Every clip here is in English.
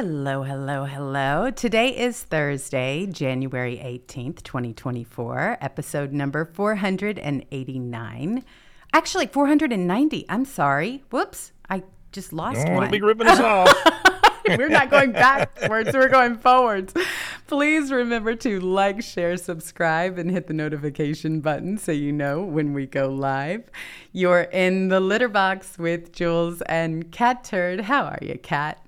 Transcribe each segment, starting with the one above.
Hello, hello, hello. Today is Thursday, January 18th, 2024, episode number 489. Actually, 490. I'm sorry. Whoops. I just lost Don't one. be ripping us off. we're not going backwards, we're going forwards. Please remember to like, share, subscribe, and hit the notification button so you know when we go live. You're in the litter box with Jewels and Catturd. How are you, Cat?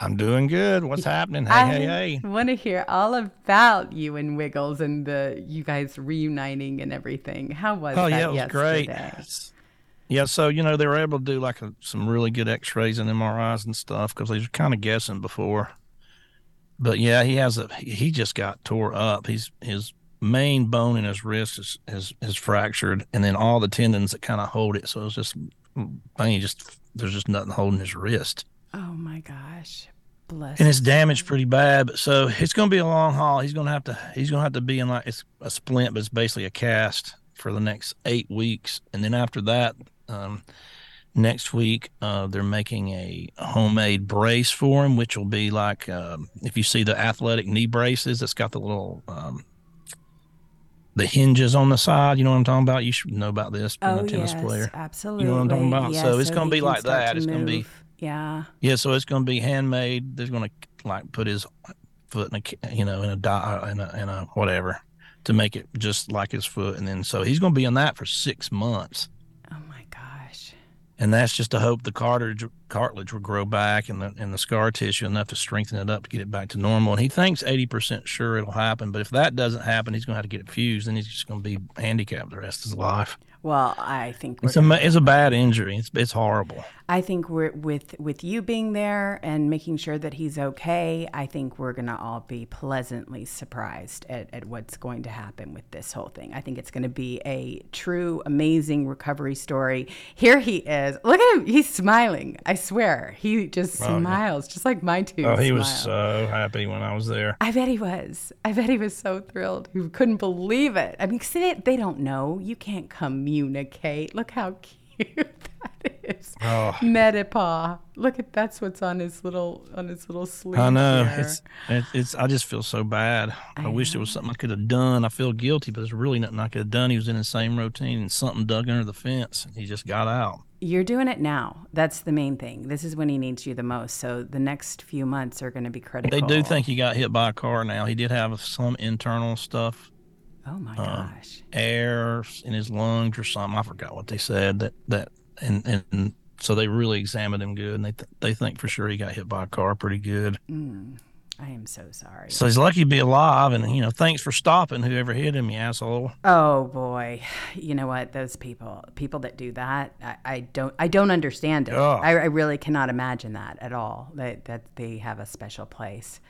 I'm doing good. What's happening? Hey, I hey, hey. want to hear all about you and Wiggles and the you guys reuniting and everything. How was Oh that yeah, it was great. Yeah, so you know they were able to do like a, some really good X-rays and MRIs and stuff because they were kind of guessing before. But yeah, he has a he just got tore up. He's his main bone in his wrist is is, is fractured, and then all the tendons that kind of hold it. So it's just mm, thing just there's just nothing holding his wrist. Oh my gosh. Bless and it's damaged pretty bad. But so it's going to be a long haul. He's going to have to he's going to have to be in like it's a splint, but it's basically a cast for the next eight weeks, and then after that, um, next week uh, they're making a homemade brace for him, which will be like um, if you see the athletic knee braces, it's got the little. Um, the hinges on the side, you know what I'm talking about. You should know about this, being Oh a tennis yes, player. absolutely. You know what I'm talking about? Yeah, So it's gonna be like that. to It's gonna be- move. Yeah. Yeah, so it's going to be handmade. They're going to like put his foot in a you know in a di- in a in a whatever to make it just like his foot, and then so he's going to be in that for six months, Oh my gosh. and that's just to hope the cartilage cartilage will grow back and the and the scar tissue enough to strengthen it up to get it back to normal. And he thinks eighty percent sure it'll happen, but if that doesn't happen, he's going to have to get it fused, and he's just going to be handicapped the rest of his life. Well, I think It's a it's a bad injury. It's it's horrible. I think we're with with you being there and making sure that he's okay. I think we're gonna all be pleasantly surprised at, at what's going to happen with this whole thing. I think it's gonna be a true amazing recovery story. Here he is. Look at him. He's smiling. I swear. He just Oh, yeah. smiles, just like my two. Oh, he was so happy when I was there. I bet he was. I bet he was so thrilled. He couldn't believe it. I mean, 'cause they, they don't know. You can't communicate. Look how cute that is. Oh. Medipaw. Look at that's what's on his little on his little sleeve. I know it's, it's it's I just feel so bad. I, I wish there was something I could have done. I feel guilty, but there's really nothing I could have done. He was in the same routine, and something dug under the fence, and he just got out. You're doing it now. That's the main thing. This is when he needs you the most. So the next few months are going to be critical. They do think he got hit by a car. Now he did have some internal stuff, Oh my uh, gosh. air in his lungs or something. I forgot what they said. That that and and so they really examined him good, and they th- they think for sure he got hit by a car pretty good. Mm, I am so sorry. So he's lucky to be alive, and you know, thanks for stopping, whoever hit him, you asshole. Oh boy, you know what? Those people, people that do that, I, I don't, I don't understand it. I, I really cannot imagine that at all. That that they have a special place.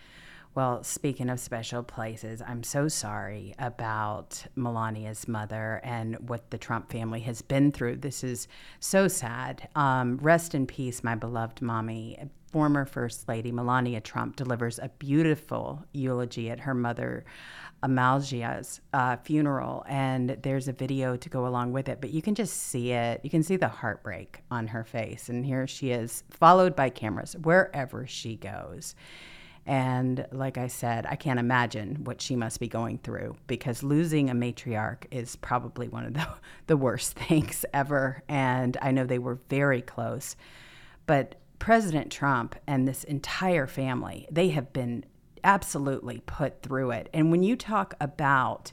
Well, speaking of special places, I'm so sorry about Melania's mother and what the Trump family has been through. This is so sad. Um, rest in peace, my beloved mommy. Former First Lady Melania Trump delivers a beautiful eulogy at her mother Amalija's uh, funeral, and there's a video to go along with it. But you can just see it. You can see the heartbreak on her face, and here she is, followed by cameras wherever she goes. And like I said, I can't imagine what she must be going through because losing a matriarch is probably one of the, the worst things ever. And I know they were very close. But President Trump and this entire family, they have been absolutely put through it. And when you talk about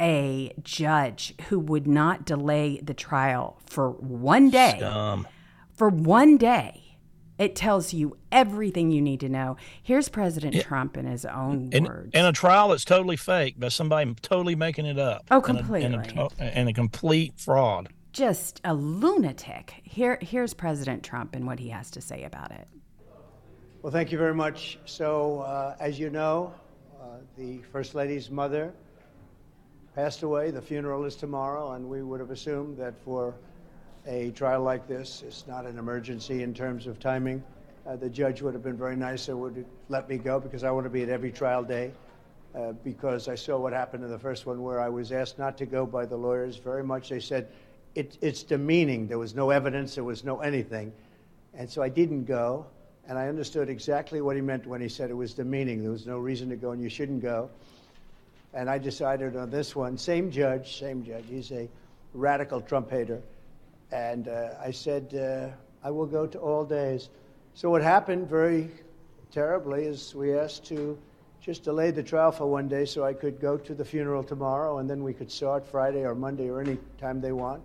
a judge who would not delay the trial for one day, for one day, it tells you everything you need to know. Here's President Trump in his own and, words. and a trial that's totally fake by somebody totally making it up. Oh, And a- And a, completely. and a complete fraud. Just a lunatic. Here, here's President Trump and what he has to say about it. Well, thank you very much. So, uh, as you know, uh, the First Lady's mother passed away. The funeral is tomorrow, and we would have assumed that for a trial like this, it's not an emergency in terms of timing. Uh, the judge would have been very nice and would let me go because I want to be at every trial day. Uh, because I saw what happened in the first one where I was asked not to go by the lawyers very much. They said, it, it's demeaning. There was no evidence, there was no anything. And so I didn't go. And I understood exactly what he meant when he said it was demeaning. There was no reason to go and you shouldn't go. And I decided on this one, same judge, same judge. He's a radical Trump hater. And uh, I said, uh, I will go to all days. So what happened very terribly is we asked to just delay the trial for one day so I could go to the funeral tomorrow and then we could start Friday or Monday or any time they want.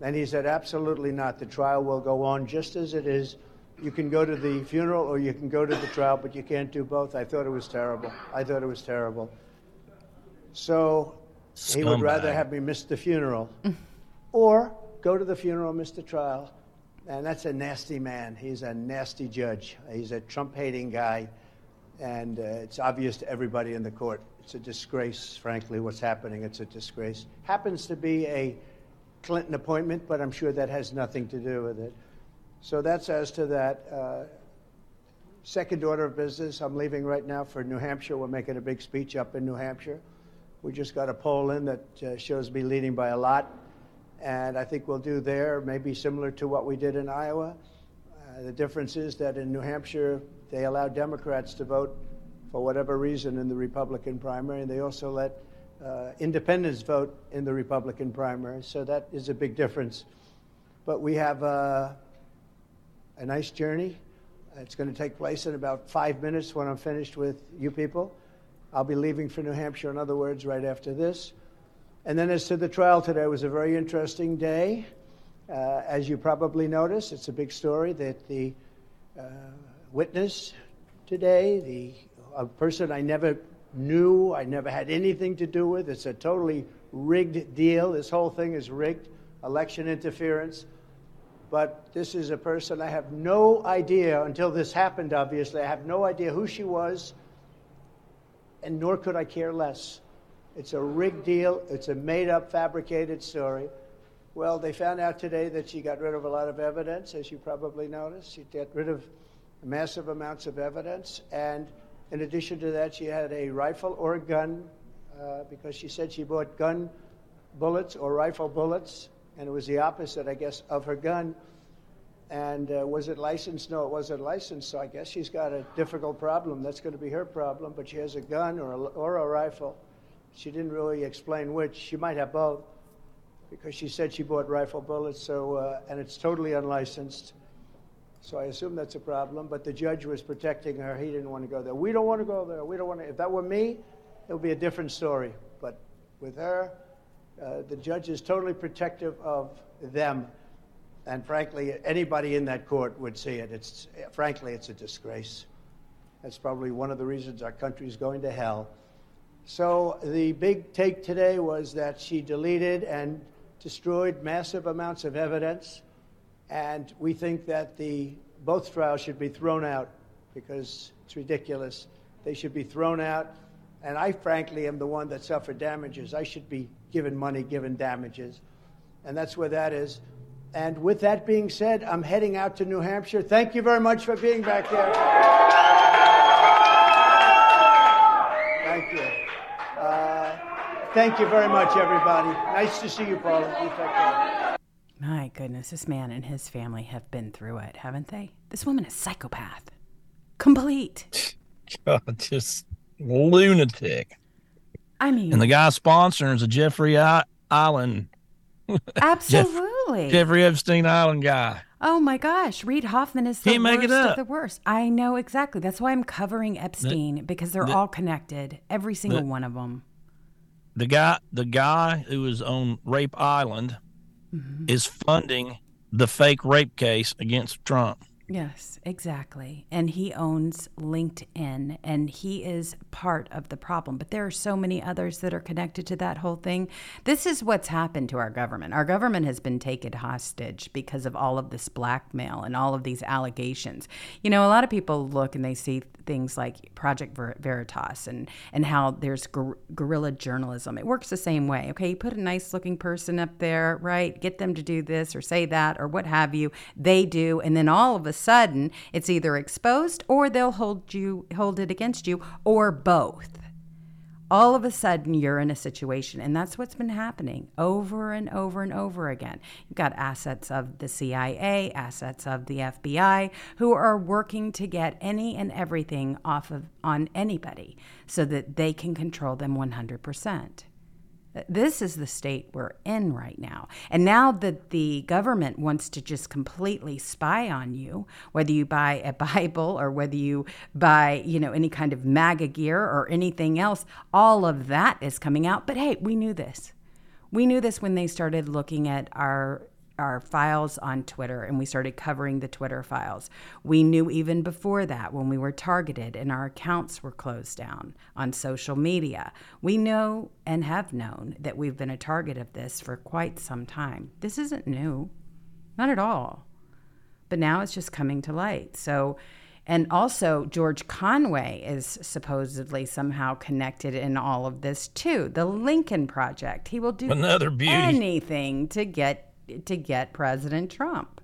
And he said, absolutely not. The trial will go on just as it is. You can go to the funeral or you can go to the trial, but you can't do both. I thought it was terrible. I thought it was terrible. So he would rather have me miss the funeral or go to the funeral, Mr. trial. And that's a nasty man. He's a nasty judge. He's a Trump hating guy. And uh, it's obvious to everybody in the court. It's a disgrace, frankly, what's happening. It's a disgrace. Happens to be a Clinton appointment, but I'm sure that has nothing to do with it. So that's as to that. Uh, second order of business, I'm leaving right now for New Hampshire. We're making a big speech up in New Hampshire. We just got a poll in that uh, shows me leading by a lot. And I think we'll do there maybe similar to what we did in Iowa. Uh, the difference is that in New Hampshire, they allow Democrats to vote for whatever reason in the Republican primary, and they also let uh, independents vote in the Republican primary. So that is a big difference. But we have uh, a nice journey. It's going to take place in about five minutes when I'm finished with you people. I'll be leaving for New Hampshire, in other words, right after this. And then, as to the trial today, it was a very interesting day. Uh, as you probably noticed, it's a big story that the uh, witness today, the a person I never knew, I never had anything to do with, it's a totally rigged deal. This whole thing is rigged, election interference. But this is a person I have no idea until this happened, obviously. I have no idea who she was, and nor could I care less. It's a rigged deal, it's a made up, fabricated story. Well, they found out today that she got rid of a lot of evidence, as you probably noticed. She got rid of massive amounts of evidence. And in addition to that, she had a rifle or a gun uh, because she said she bought gun bullets or rifle bullets. And it was the opposite, I guess, of her gun. And uh, was it licensed? No, it wasn't licensed. So I guess she's got a difficult problem. That's going to be her problem. But she has a gun or a, or a rifle. She didn't really explain which. She might have both because she said she bought rifle bullets. So uh, and it's totally unlicensed. So I assume that's a problem. But the judge was protecting her. He didn't want to go there. We don't want to go there. We don't want to. If that were me, it would be a different story. But with her, uh, the judge is totally protective of them. And frankly, anybody in that court would see it. It's frankly, it's a disgrace. That's probably one of the reasons our country is going to hell. So the big take today was that she deleted and destroyed massive amounts of evidence, and we think that the both trials should be thrown out because it's ridiculous. They should be thrown out, and I frankly am the one that suffered damages. I should be given money, given damages, and that's where that is. And with that being said, I'm heading out to New Hampshire. Thank you very much for being back there. Thank you very much, everybody. Nice to see you, Paula. You take care. My goodness, this man and his family have been through it, haven't they? This woman is psychopath. Complete. God, oh, just lunatic. I mean, And the guy sponsoring is a Jeffrey I- Island, absolutely. Jeffrey Epstein Island guy. Oh my gosh, Reid Hoffman is the Can't worst make it of the worst. I know exactly. That's why I'm covering Epstein because they're the- all connected, every single the- one of them. The guy, the guy who is on Rape Island, Mm-hmm. is funding the fake rape case against Trump. Yes, exactly. And he owns LinkedIn and he is part of the problem. But there are so many others that are connected to that whole thing. This is what's happened to our government. Our government has been taken hostage because of all of this blackmail and all of these allegations. You know, a lot of people look and they see things like Project Ver- Veritas and, and how there's guer- guerrilla journalism. It works the same way. Okay, you put a nice looking person up there, right? Get them to do this or say that or what have you. They do, and then all of a sudden it's either exposed or they'll hold you hold it against you or both. all of a sudden you're in a situation and that's what's been happening over and over and over again you've got assets of the cia assets of the fbi who are working to get any and everything off of on anybody so that they can control them 100% this is the state we're in right now. And now that the government wants to just completely spy on you, whether you buy a Bible or whether you buy, you know, any kind of MAGA gear or anything else, all of that is coming out. But hey, we knew this. We knew this when they started looking at our our files on Twitter and we started covering the Twitter files. We knew even before that when we were targeted and our accounts were closed down on social media. We know and have known that we've been a target of this for quite some time. This isn't new, not at all. But now it's just coming to light. So, and also, George Conway is supposedly somehow connected in all of this too. The Lincoln Project. He will do Another beauty. anything to get to get President Trump.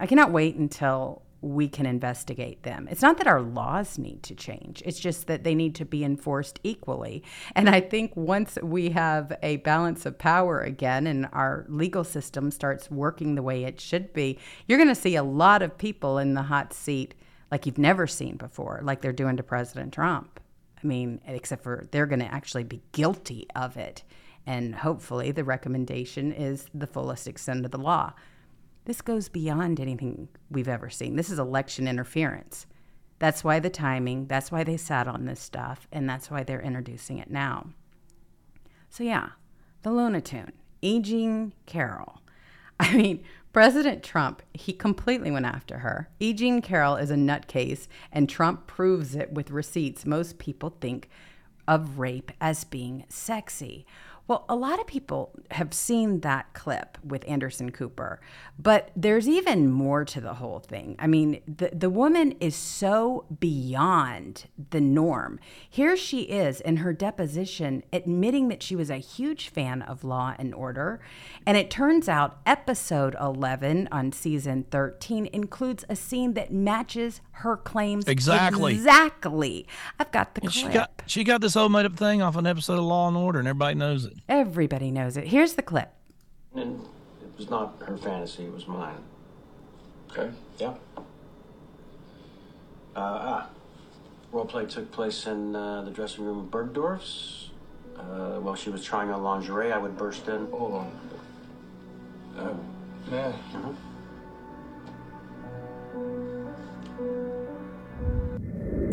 I cannot wait until we can investigate them. It's not that our laws need to change, it's just that they need to be enforced equally. And I think once we have a balance of power again and our legal system starts working the way it should be, you're going to see a lot of people in the hot seat like you've never seen before, like they're doing to President Trump. I mean, except for they're going to actually be guilty of it. And hopefully, the recommendation is the fullest extent of the law. This goes beyond anything we've ever seen. This is election interference. That's why the timing, that's why they sat on this stuff, and that's why they're introducing it now. So, yeah, the Lunatune, E. Jean Carroll. I mean, President Trump, he completely went after her. E. Jean Carroll is a nutcase, and Trump proves it with receipts. Most people think of rape as being sexy. Well, a lot of people have seen that clip with Anderson Cooper, but there's even more to the whole thing. I mean, the, the woman is so beyond the norm. Here she is in her deposition admitting that she was a huge fan of Law and Order. And it turns out episode 11 on season 13 includes a scene that matches her claims Exactly. Exactly. I've got the clip. She got she got this whole made up thing off an episode of Law and Order, and everybody knows it. Everybody knows it. Here's the clip. And it was not her fantasy, it was mine. Okay. Yeah. Uh, ah. Role play took place in uh, the dressing room of Bergdorf's. Uh, while she was trying on lingerie, I would burst in. Hold on. Uh, man.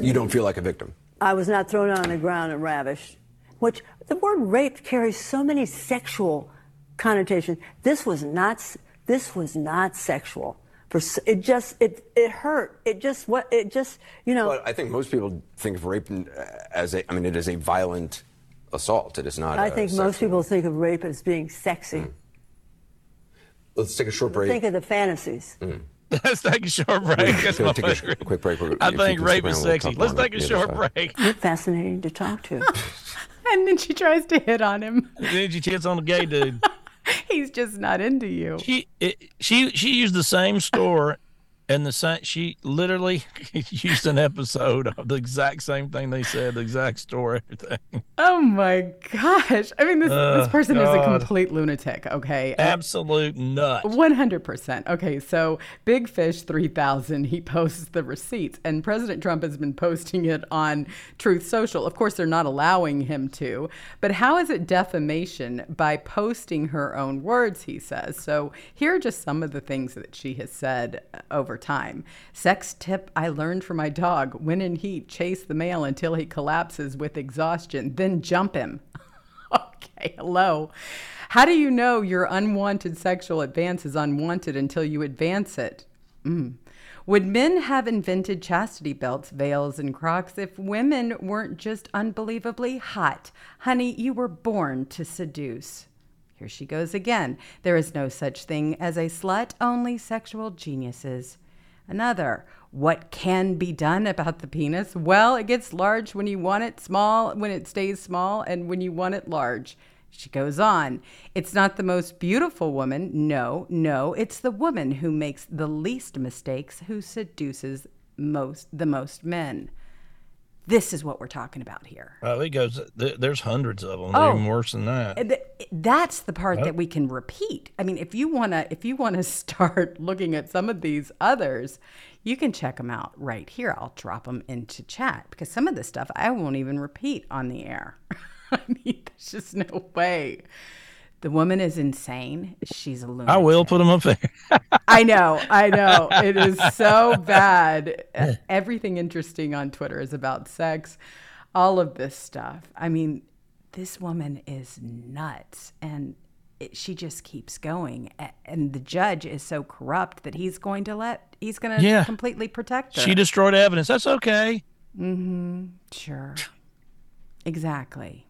You don't feel like a victim. I was not thrown on the ground and ravished. Which the word rape carries so many sexual connotations. This was not. This was not sexual. For it just it it hurt. It just what it just you know. But I think most people think of rape uh, as a. I mean, it is a violent assault. It is not. I think most people think of rape as being sexy. Hmm. Let's take a short break. Think of the fantasies. Hmm. Let's take a short break. That's my take a quick break. We're- I if think rape stick is around, we'll sexy. Let's take a short other side. break. Fascinating to talk to. And then she tries to hit on him. then she tits on the gay dude. He's just not into you. She it, she she used the same store and the same she literally used an episode of the exact same thing they said, the exact story, everything. Oh my gosh. I mean, this, this Oh, person is a complete lunatic, okay? Absolute nut. 100%. Okay, so Big Fish 3000, he posts the receipts, and President Trump has been posting it on Truth Social. Of course, they're not allowing him to, but how is it defamation by posting her own words, he says? So here are just some of the things that she has said uh, over time. Sex tip I learned from my dog when in heat, chase the male until he collapses with exhaustion, then jump him. okay, hello. How do you know your unwanted sexual advance is unwanted until you advance it? Mm. Would men have invented chastity belts, veils, and crocs if women weren't just unbelievably hot? Honey, you were born to seduce. Here she goes again. There is no such thing as a slut, only sexual geniuses. Another, what can be done about the penis? Well, it gets large when you want it small, when it stays small, and when you want it large. She goes on, it's not the most beautiful woman. No, no, it's the woman who makes the least mistakes who seduces most the most men. This is what we're talking about here. Oh, it goes. There's hundreds of them. Oh. even worse than that. That's the part that we can repeat. I mean, if you wanna, if you wanna start looking at some of these others, you can check them out right here. I'll drop them into chat because some of this stuff I won't even repeat on the air. I mean, there's just no way. The woman is insane. She's a lunatic. I will put them up there. I know, I know. It is so bad. Everything interesting on Twitter is about sex, all of this stuff. I mean, this woman is nuts and it, she just keeps going. And the judge is so corrupt that he's going to let, he's going to Yeah. completely protect her. she destroyed evidence. That's okay. Mm hmm. Sure. Exactly.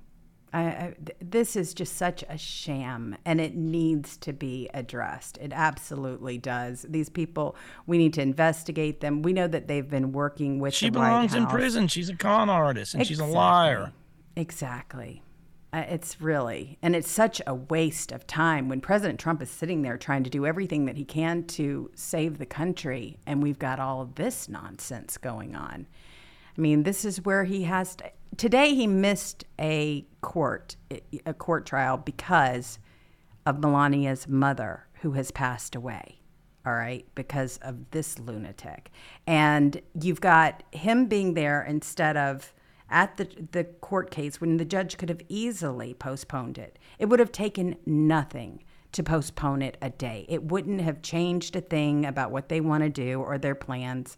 I, I, this is just such a sham and it needs to be addressed. It absolutely does. These people, we need to investigate them. We know that they've been working with She belongs in prison. She's a con artist and she's a liar. Exactly. Uh, it's really, and it's such a waste of time when President Trump is sitting there trying to do everything that he can to save the country, and we've got all of this nonsense going on. I mean, this is where he has to, today. He missed a court a court trial because of Melania's mother, who has passed away. All right, because of this lunatic, and you've got him being there instead of at the the court case when the judge could have easily postponed it. It would have taken nothing to postpone it a day. It wouldn't have changed a thing about what they want to do or their plans,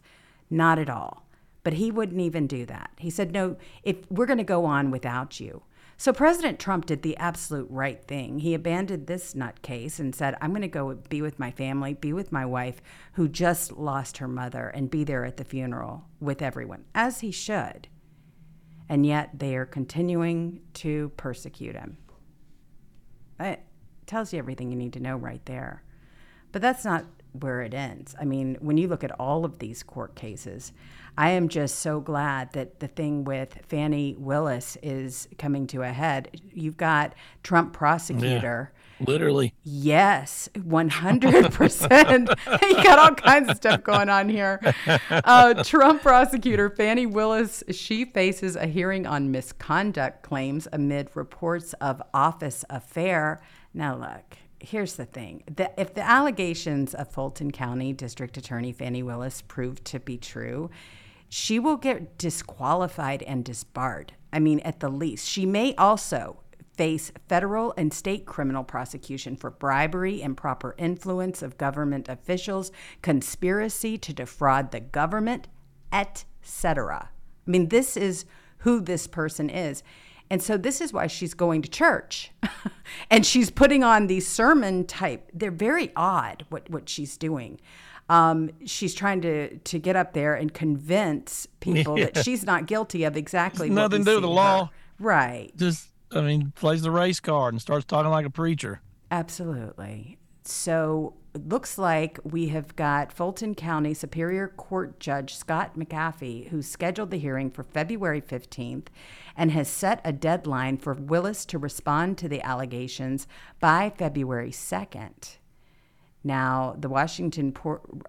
not at all. But he wouldn't even do that. He said, "No, if we're going to go on without you." So President Trump did the absolute right thing. He abandoned this nutcase and said, "I'm going to go be with my family, be with my wife who just lost her mother and be there at the funeral with everyone." As he should. And yet they are continuing to persecute him. It tells you everything you need to know right there. But that's not where it ends. I mean, when you look at all of these court cases, I am just so glad that the thing with Fani Willis is coming to a head. You've got Trump prosecutor. Literally. Yes, 100%. you got all kinds of stuff going on here. Uh, Trump prosecutor Fani Willis, she faces a hearing on misconduct claims amid reports of office affair. Now, look, here's the thing. The, if the allegations of Fulton County District Attorney Fani Willis prove to be true, she will get disqualified and disbarred. I mean, at the least. She may also face federal and state criminal prosecution for bribery, improper influence of government officials, conspiracy to defraud the government, etc. I mean, this is who this person is. And so this is why she's going to church. and she's putting on these sermon type. They're very odd what, what she's doing. Um, she's trying to to get up there and convince people that she's not guilty of exactly what Nothing to do with the her. law. Right. Just, I mean, plays the race card and starts talking like a preacher. Absolutely. So it looks like we have got Fulton County Superior Court Judge Scott McAfee, who scheduled the hearing for February 15th and has set a deadline for Willis to respond to the allegations by February 2nd. Now, the Washington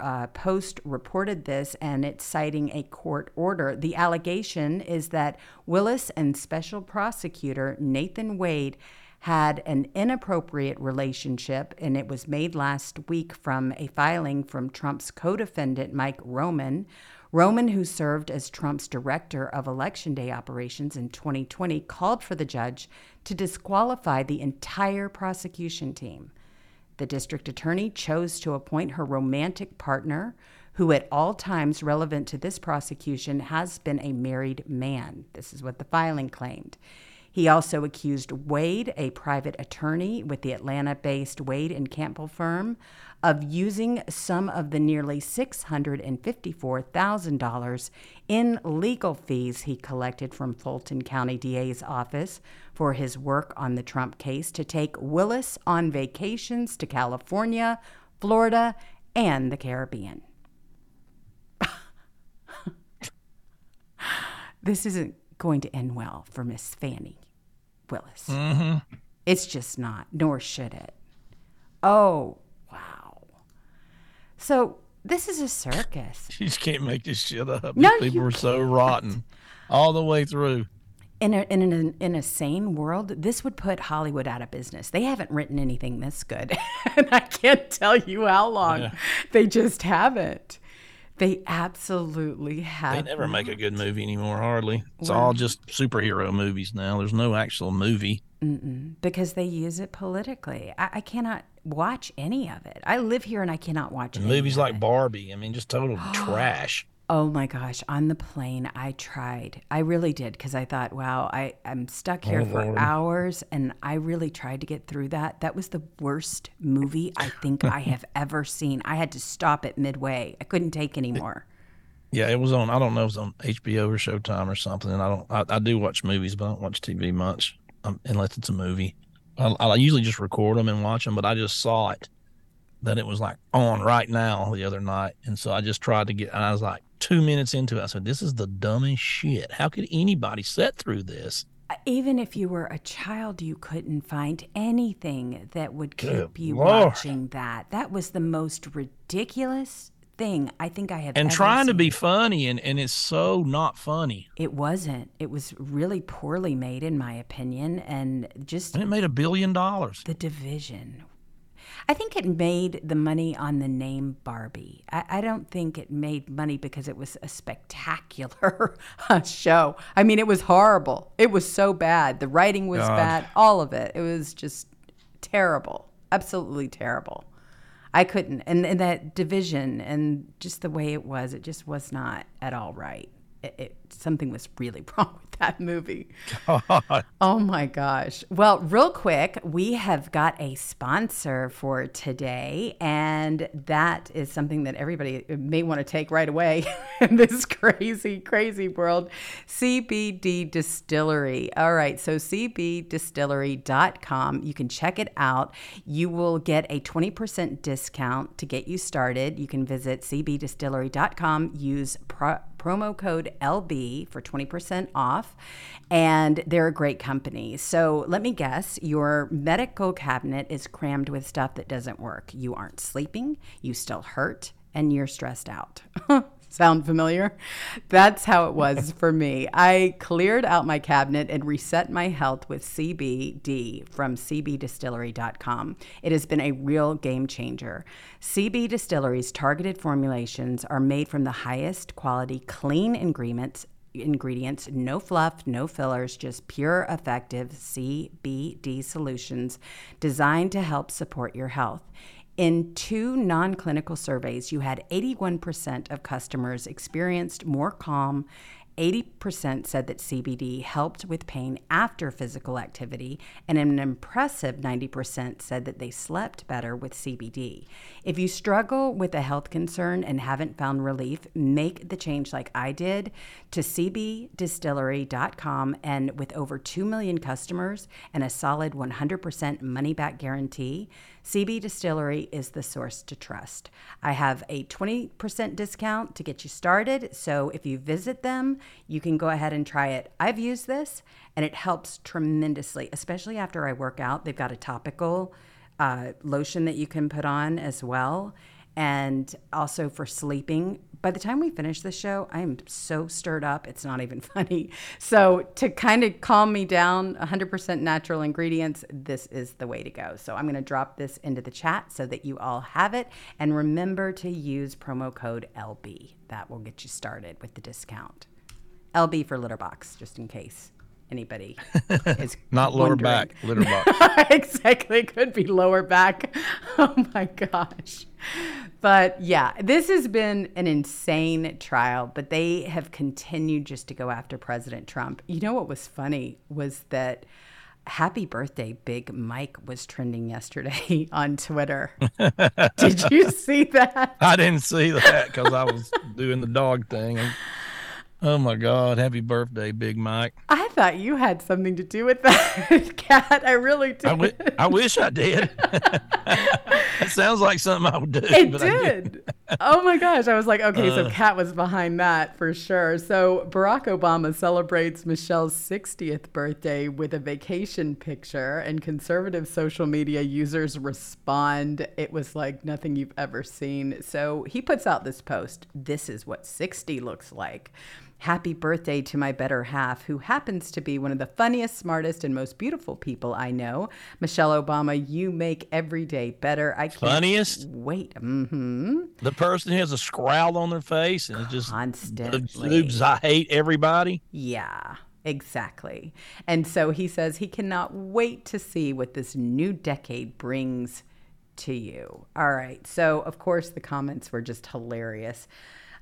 uh, Post reported this and it's citing a court order. The allegation is that Willis and special prosecutor Nathan Wade had an inappropriate relationship, and it was made last week from a filing from Trump's co defendant, Mike Roman. Roman, who served as Trump's director of Election Day operations in 2020, called for the judge to disqualify the entire prosecution team. The district attorney chose to appoint her romantic partner, who at all times relevant to this prosecution has been a married man. This is what the filing claimed. He also accused Wade, a private attorney with the Atlanta based Wade and Campbell firm, of using some of the nearly $654,000 in legal fees he collected from Fulton County DA's office for his work on the Trump case to take Willis on vacations to California, Florida, and the Caribbean. this isn't going to end well for Miss Fani Willis. Mm-hmm. It's just not, nor should it. Oh, wow. So this is a circus. You just can't make this shit up. No, These people are so rotten. all the way through. In a, in, an, in a sane world, this would put Hollywood out of business. They haven't written anything this good. and I can't tell you how long. They just haven't. They absolutely have. They never make a good movie anymore, hardly. It's all just superhero movies now. There's no actual movie. because they use it politically. I, I cannot watch any of it. I live here and I cannot watch And movies like. Barbie, I mean, just total trash. Oh my gosh, on the plane, I tried. I really did because I thought, wow, I, I'm stuck here Oh, for Lord. hours and I really tried to get through that. That was the worst movie I think I have ever seen. I had to stop it midway. I couldn't take anymore. Yeah, it was on. I don't know if it was on HBO or Showtime or something. And I don't. I, I do watch movies, but I don't watch TV much um, unless it's a movie. I, I usually just record them and watch them. But I just saw it that it was like on right now the other night, and so I just tried to get. And I was like two minutes into it. I said, "This is the dumbest shit. How could anybody sit through this?" Uh, even if you were a child, you couldn't find anything that would keep Good you Lord. watching that. That was the most ridiculous thing I think I have And trying to be funny, and and it's so not funny. It wasn't. It was really poorly made, in my opinion, and just And it made a billion dollars. the division. I think it made the money on the name Barbie. I, I don't think it made money because it was a spectacular show. I mean, it was horrible. It was so bad. The writing was God. bad. All of it. It was just terrible. Absolutely terrible. I couldn't. And, and that division and just the way it was, it just was not at all right. It, it, something was really wrong with that movie. Oh my gosh. Well, real quick, we have got a sponsor for today, and that is something that everybody may want to take right away in this crazy, crazy world. CBDistillery. All right, so cbdistillery.com. You can check it out. You will get a 20% discount to get you started. You can visit cbdistillery.com, use pro- promo code LB for 20% off. And they're a great company. So let me guess your medical cabinet is crammed with stuff that doesn't work. You aren't sleeping, you still hurt, and you're stressed out. Sound familiar? That's how it was for me. I cleared out my cabinet and reset my health with CBD from cbdistillery.com. It has been a real game changer. CBDistillery's targeted formulations are made from the highest quality clean ingredients ingredients, no fluff, no fillers, just pure, effective CBD solutions designed to help support your health. In two non clinical surveys, you had 81% of customers experienced more calm. 80% said that CBD helped with pain after physical activity, and an impressive 90% said that they slept better with CBD. If you struggle with a health concern and haven't found relief, make the change like I did to cbdistillery.com. And with over 2 million customers and a solid 100% money back guarantee, CBDistillery is the source to trust. I have a 20% discount to get you started. So if you visit them, you can go ahead and try it. I've used this and it helps tremendously, especially after I work out. They've got a topical uh, lotion that you can put on as well. And also for sleeping. By the time we finish the show, I am so stirred up, it's not even funny. So, to kind of calm me down, 100% natural ingredients, this is the way to go. So, I'm going to drop this into the chat so that you all have it. And remember to use promo code LB. That will get you started with the discount. LB for litter box, just in case anybody is Not lower wondering. back litter box. exactly. It could be lower back. Oh my gosh. But yeah, this has been an insane trial, but they have continued just to go after President Trump. You know what was funny was that Happy Birthday Big Mike was trending yesterday on Twitter. Did you see that? I didn't see that because I was doing the dog thing. Oh my God! Happy birthday, Big Mike. I thought you had something to do with that, Cat. I really did. I, w- I wish I did. it sounds like something I would do. It but I didn't. oh my gosh. I was like, okay, so uh. Cat was behind that for sure. So Barack Obama celebrates Michelle's 60th birthday with a vacation picture, and conservative social media users respond. It was like nothing you've ever seen. So he puts out this post This is what 60 looks like. Happy birthday to my better half, who happens to be one of the funniest, smartest, and most beautiful people I know. Michelle Obama, you make every day better. I can't Funniest? wait. Mm-hmm. The person who has a scowl on their face and it just Constantly. I hate everybody. Yeah, exactly. And so he says he cannot wait to see what this new decade brings to you. All right. So, of course, the comments were just hilarious.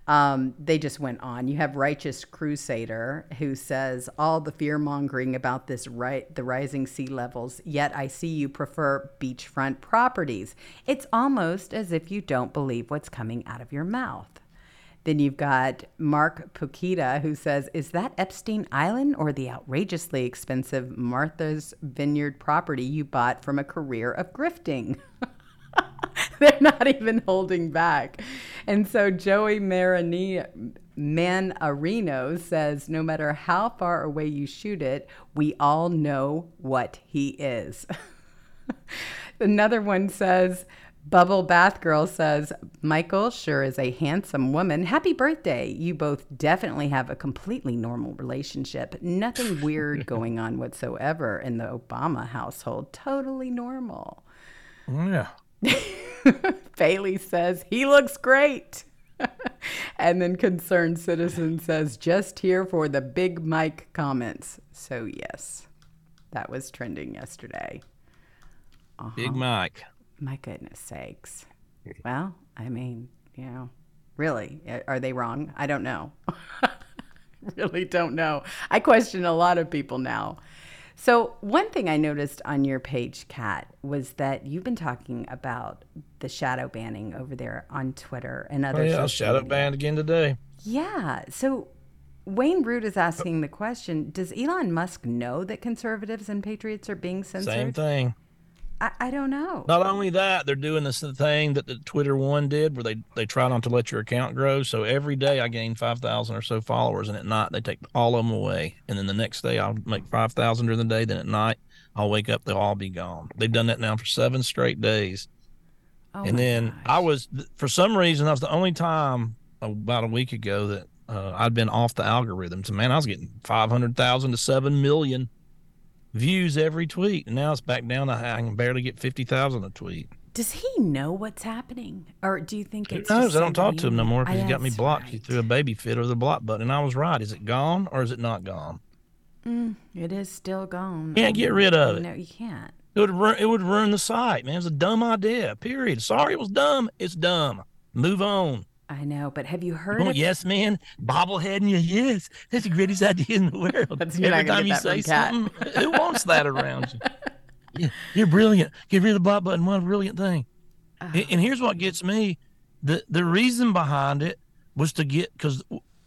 Um, they just went on. You have Righteous Crusader who says all the fear mongering about this right the rising sea levels, yet I see you prefer beachfront properties. It's almost as if you don't believe what's coming out of your mouth. Then you've got Mark Pukita who says, Is that Epstein Island or the outrageously expensive Martha's Vineyard property you bought from a career of grifting? They're not even holding back. And so Joey Marini, Mannarino says, No matter how far away you shoot it, we all know what he is. Another one says, Bubble Bath Girl says, Michael sure is a handsome woman. Happy birthday. You both definitely have a completely normal relationship. Nothing weird going on whatsoever in the Obama household. Totally normal. Yeah. Bailey says, he looks great. and then Concerned Citizen says, just here for the Big Mike comments. So, yes, that was trending yesterday. Big uh-huh. Mike. My goodness sakes. Well, I mean, you know, really, are they wrong? I don't know. really don't know. I question a lot of people now. So, one thing I noticed on your page, Cat, was that you've been talking about the shadow banning over there on Twitter and oh, other Oh, yeah, shadow media. banned again today. Yeah. So, Wayne Root is asking the question Does Elon Musk know that conservatives and patriots are being censored? Same thing. I, I don't know. Not only that, they're doing this thing that the Twitter one did, where they they try not to let your account grow. So every day I gain five thousand or so followers, and at night they take all of them away. And then the next day I'll make five thousand during the day. Then at night I'll wake up, they'll all be gone. They've done that now for seven straight days. Oh and then gosh. I was, for some reason, that was the only time about a week ago that uh, I'd been off the algorithms. And man, I was getting 500,000 to 7 million views every tweet. And now it's back down to I can barely get 50,000 a tweet. Does he know what's happening, or do you think Who it's? knows? I don't talk to him no more because I- he got me blocked. He threw a baby fit over the block button. And I was right. Is it gone or is it not gone? Mm, it is still gone. Can't get oh, rid of it. No, you can't. It would ruin, it would ruin the site, man. It was a dumb idea. Period. Sorry, it was dumb. It's dumb. Move on. I know, but have you heard? Oh, of- yes, man. Bobbleheading you. Yes. That's the greatest idea in the world. That's- Every time you say something, who wants that around you? Yeah, you're brilliant. Get rid of the block button. What a brilliant thing. Ah. And, and here's what gets me. The the reason behind it was to get because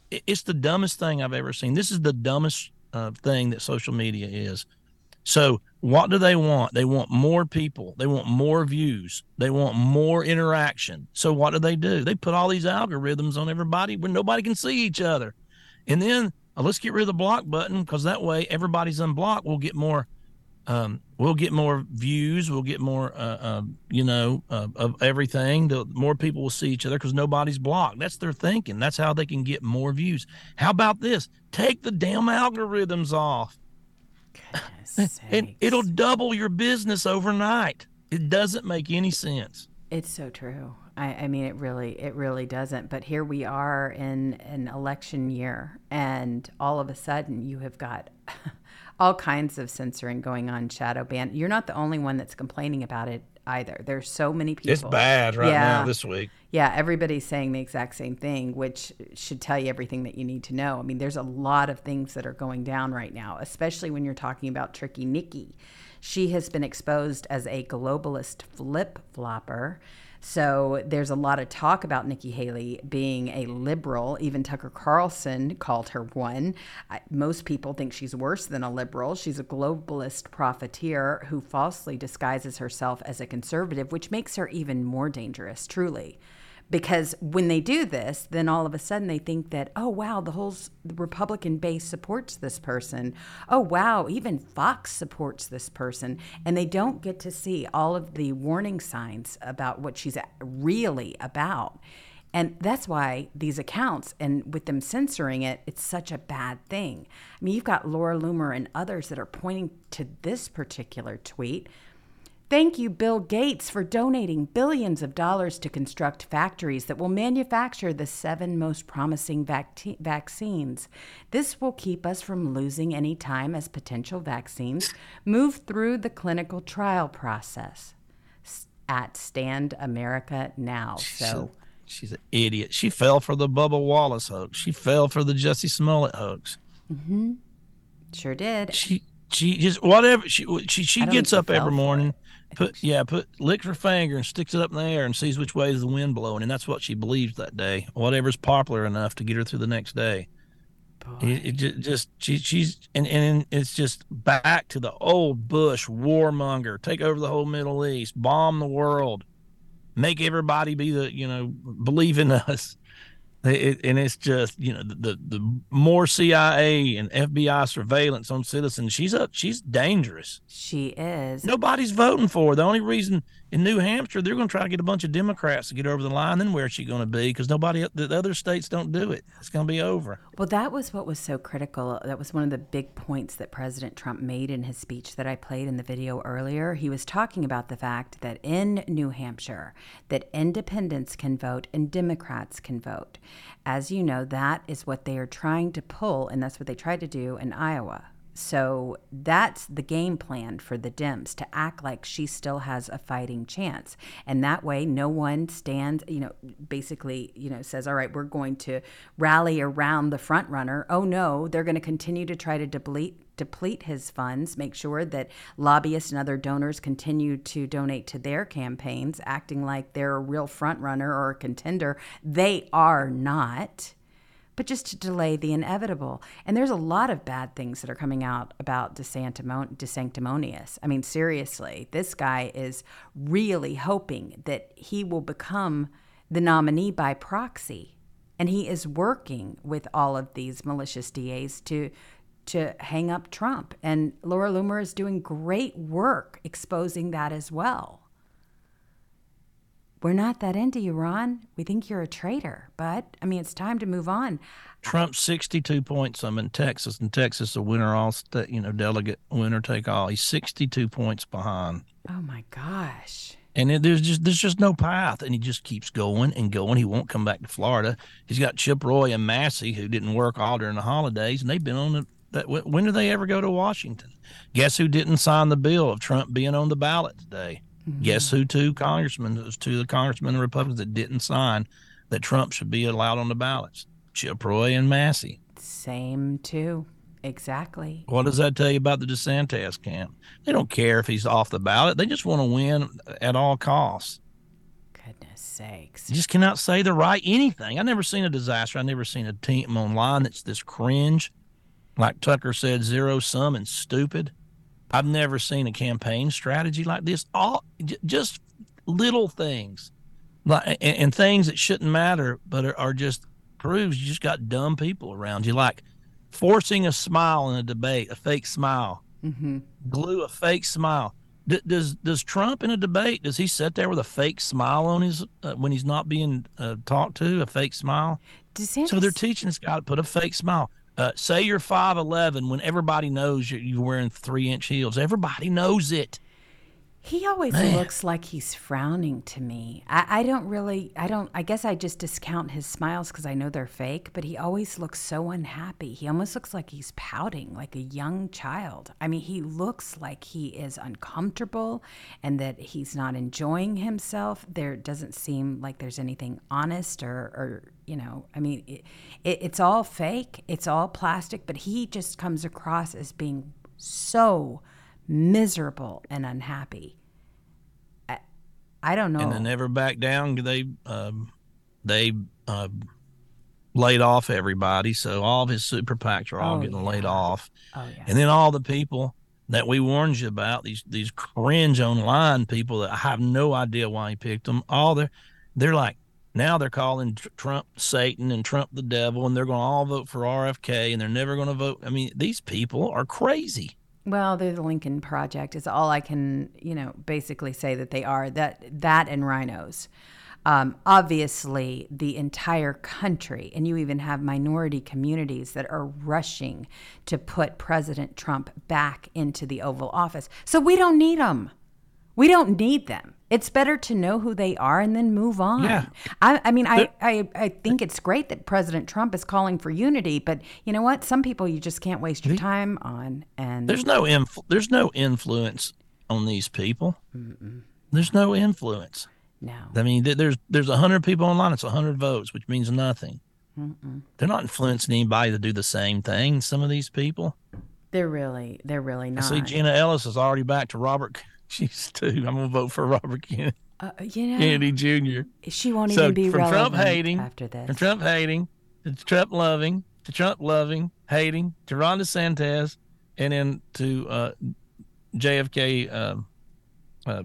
it's the dumbest thing I've ever seen. This is the dumbest uh, thing that social media is. So what do they want? They want more people. They want more views. They want more interaction. So what do they do? They put all these algorithms on everybody where nobody can see each other. And then uh, let's get rid of the block button because that way everybody's unblocked. We'll get more. Um, we'll get more views. We'll get more, uh, uh, you know, uh, of everything. The more people will see each other because nobody's blocked. That's their thinking. That's how they can get more views. How about this? Take the damn algorithms off and it'll double your business overnight. It doesn't make any sense. It's so true. I, I mean, it really, it really doesn't. But here we are in an election year, and all of a sudden, you have got all kinds of censoring going on. Shadow ban. You're not the only one that's complaining about it either. There's so many people. It's bad right Yeah. now this week. Yeah, everybody's saying the exact same thing, which should tell you everything that you need to know. I mean, there's a lot of things that are going down right now, especially when you're talking about Tricky Nikki. She has been exposed as a globalist flip flopper. So there's a lot of talk about Nikki Haley being a liberal. Even Tucker Carlson called her one. I, most people think she's worse than a liberal. She's a globalist profiteer who falsely disguises herself as a conservative, which makes her even more dangerous, truly because when they do this, then all of a sudden they think that, oh, wow, the whole Republican base supports this person. Oh, wow, even Fox supports this person. And they don't get to see all of the warning signs about what she's really about. And that's why these accounts and with them censoring it, it's such a bad thing. I mean, you've got Laura Loomer and others that are pointing to this particular tweet. Thank you, Bill Gates, for donating billions of dollars to construct factories that will manufacture the seven most promising vac- vaccines. This will keep us from losing any time as potential vaccines move through the clinical trial process at Stand America Now. So She's an idiot. She fell for the Bubba Wallace hoax. She fell for the Jussie Smollett hoax. Mm-hmm. sure did. She she just whatever she she she gets up every morning. Put yeah put licks her finger and sticks it up in the air and sees which way is the wind blowing, and that's what she believes that day. Whatever's popular enough to get her through the next day. It, it ju- just she she's and and it's just back to the old Bush warmonger. Take over the whole Middle East, bomb the world, make everybody be the you know believe in us. It, and it's just you know the, the the more CIA and FBI surveillance on citizens. She's up. She's dangerous. She is. Nobody's voting for her. The only reason in New Hampshire they're going to try to get a bunch of Democrats to get over the line. Then where's she going to be? Because nobody the other states don't do it. It's going to be over. Well, that was what was so critical. That was one of the big points that President Trump made in his speech that I played in the video earlier. He was talking about the fact that in New Hampshire, that independents can vote and Democrats can vote. As you know, that is what they are trying to pull, and that's what they tried to do in Iowa. So that's the game plan for the Dems to act like she still has a fighting chance. And that way, no one stands, you know, basically, you know, says, all right, we're going to rally around the front runner. Oh, no, they're going to continue to try to deplete. Deplete his funds, make sure that lobbyists and other donors continue to donate to their campaigns, acting like they're a real front runner or a contender. They are not but just to delay the inevitable. And there's a lot of bad things that are coming out about DeSantimon- DeSanctimonious. I mean, seriously, this guy is really hoping that he will become the nominee by proxy. And he is working with all of these malicious DAs to to hang up Trump. And Laura Loomer is doing great work exposing that as well. We're not that into you, Ron. We think you're a traitor, but I mean, it's time to move on. Trump 62 points. I'm in Texas, and Texas a winner all state, you know, delegate winner take all. He's 62 points behind. Oh my gosh. And it, there's just there's just no path, and he just keeps going and going. He won't come back to Florida. He's got Chip Roy and Massie, who didn't work all during the holidays, and they've been on the. That when do they ever go to Washington? Guess who didn't sign the bill of Trump being on the ballot today? Guess mm-hmm. who? Two congressmen, those two of the congressmen and Republicans that didn't sign that Trump should be allowed on the ballots. Chip Roy and Massie. Same too. Exactly. What does that tell you about the DeSantis camp? They don't care if he's off the ballot. They just want to win at all costs. Goodness sakes. You just cannot say the right anything. I've never seen a disaster. I've never seen a team online that's this cringe. Like Tucker said, zero sum and stupid. I've never seen a campaign strategy like this. All j- just little things, like and, and things that shouldn't matter, but are, are just proves you just got dumb people around you. Like forcing a smile in a debate, a fake smile, glue a fake smile. D- does does Trump in a debate? Does he sit there with a fake smile on his uh, when he's not being uh, talked to? A fake smile. DeSantis, So they're teaching this guy to put a fake smile. Uh, say you're five eleven when everybody knows you're, you're wearing three inch heels. Everybody knows it. He always Man. looks like he's frowning to me. I, I don't really, I don't, I guess I just discount his smiles because I know they're fake, but he always looks so unhappy. He almost looks like he's pouting like a young child. I mean, he looks like he is uncomfortable and that he's not enjoying himself. There doesn't seem like there's anything honest or, or you know, I mean, it, it, it's all fake, it's all plastic, but he just comes across as being so miserable and unhappy. I, I don't know. And they never back down. They um, they uh, laid off everybody, so all of his super PACs are all Oh, getting laid off. oh yeah. And then all the people that we warned you about these these cringe online people that I have no idea why he picked them. All they're they're like now they're calling Trump Satan and Trump the devil, and they're going to all vote for RFK, and they're never going to vote. I mean, these people are crazy. Well, they're the Lincoln Project is all I can, you know, basically say that they are. That that and rhinos. Um, obviously, the entire country, and you even have minority communities that are rushing to put President Trump back into the Oval Office. So we don't need them. We don't need them. It's better to know who they are and then move on. Yeah. I, I mean, I, I, I think it's great that President Trump is calling for unity, but you know what? Some people you just can't waste your time on. And There's no influ- there's no influence on these people. There's no influence. no. I mean, th- there's there's a hundred people online. It's a hundred votes, which means nothing. They're not influencing anybody to do the same thing. Some of these people. They're really, they're really not. I not. see Jenna Ellis is already back to Robert. She's too. I'm gonna vote for Robert Kennedy, uh, you know, Kennedy Jr. she won't So even be from Trump hating, after this. from Trump hating to Trump loving to Trump loving, hating to Ron DeSantis, and then to uh, JFK, um, uh,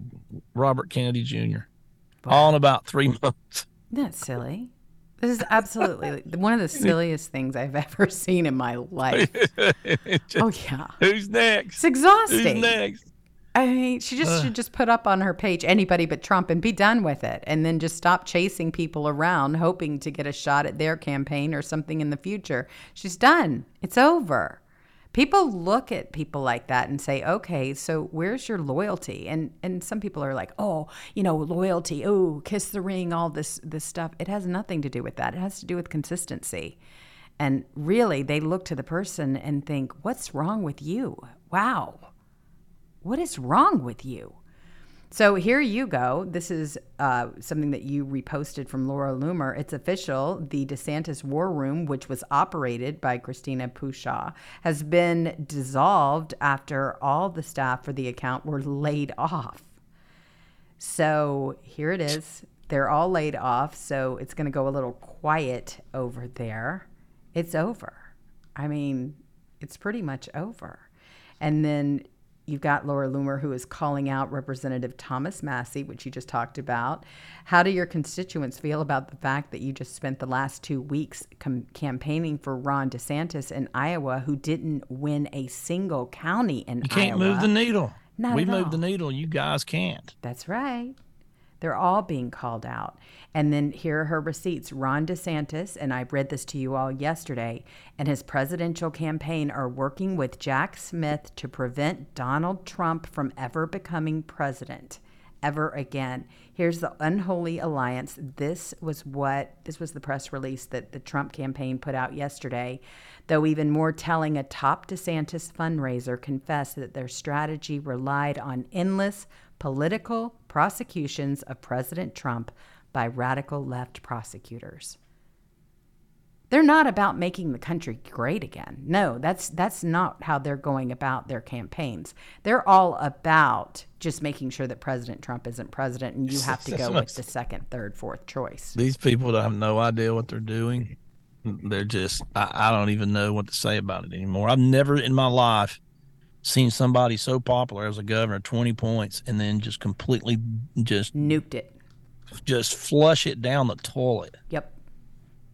Robert Kennedy Jr. All in about three months. Isn't silly? This is absolutely one of the silliest things I've ever seen in my life. oh yeah, Who's next? it's exhausting. Who's next? I mean, she just should just put up on her page anybody but Trump and be done with it, and then just stop chasing people around hoping to get a shot at their campaign or something in the future. She's done. It's over. People look at people like that and say, "Okay, so where's your loyalty?" And and some people are like, "Oh, you know, loyalty. Oh, kiss the ring. All this this stuff. It has nothing to do with that. It has to do with consistency." And really, they look to the person and think, "What's wrong with you? Wow." What is wrong with you? So here you go. This is uh, something that you reposted from Laura Loomer. It's official. The DeSantis War Room, which was operated by Christina Pushaw, has been dissolved after all the staff for the account were laid off. So here it is. They're all laid off. So it's going to go a little quiet over there. It's over. I mean, it's pretty much over. And then you've got Laura Loomer, who is calling out Representative Thomas Massie, which you just talked about. How do your constituents feel about the fact that you just spent the last two weeks com- campaigning for Ron DeSantis in Iowa, who didn't win a single county in Iowa? You can't Iowa? move the needle. Not we at move the needle. You guys can't. That's right. They're all being called out. And then here are her receipts. Ron DeSantis, and I read this to you all yesterday, and his presidential campaign are working with Jack Smith to prevent Donald Trump from ever becoming president ever again. Here's the unholy alliance. This was what this was the press release that the Trump campaign put out yesterday. Though even more telling, a top DeSantis fundraiser confessed that their strategy relied on endless political prosecutions of President Trump by radical left prosecutors. They're not about making the country great again. No, that's that's not how they're going about their campaigns. They're all about just making sure that President Trump isn't president and you have to go with the second, third, fourth choice. These people have no idea what they're doing. They're just, I, I don't even know what to say about it anymore. I've never in my life seen somebody so popular as a governor, 20 points, and then just completely just, Nuked it. just flush it down the toilet Yep.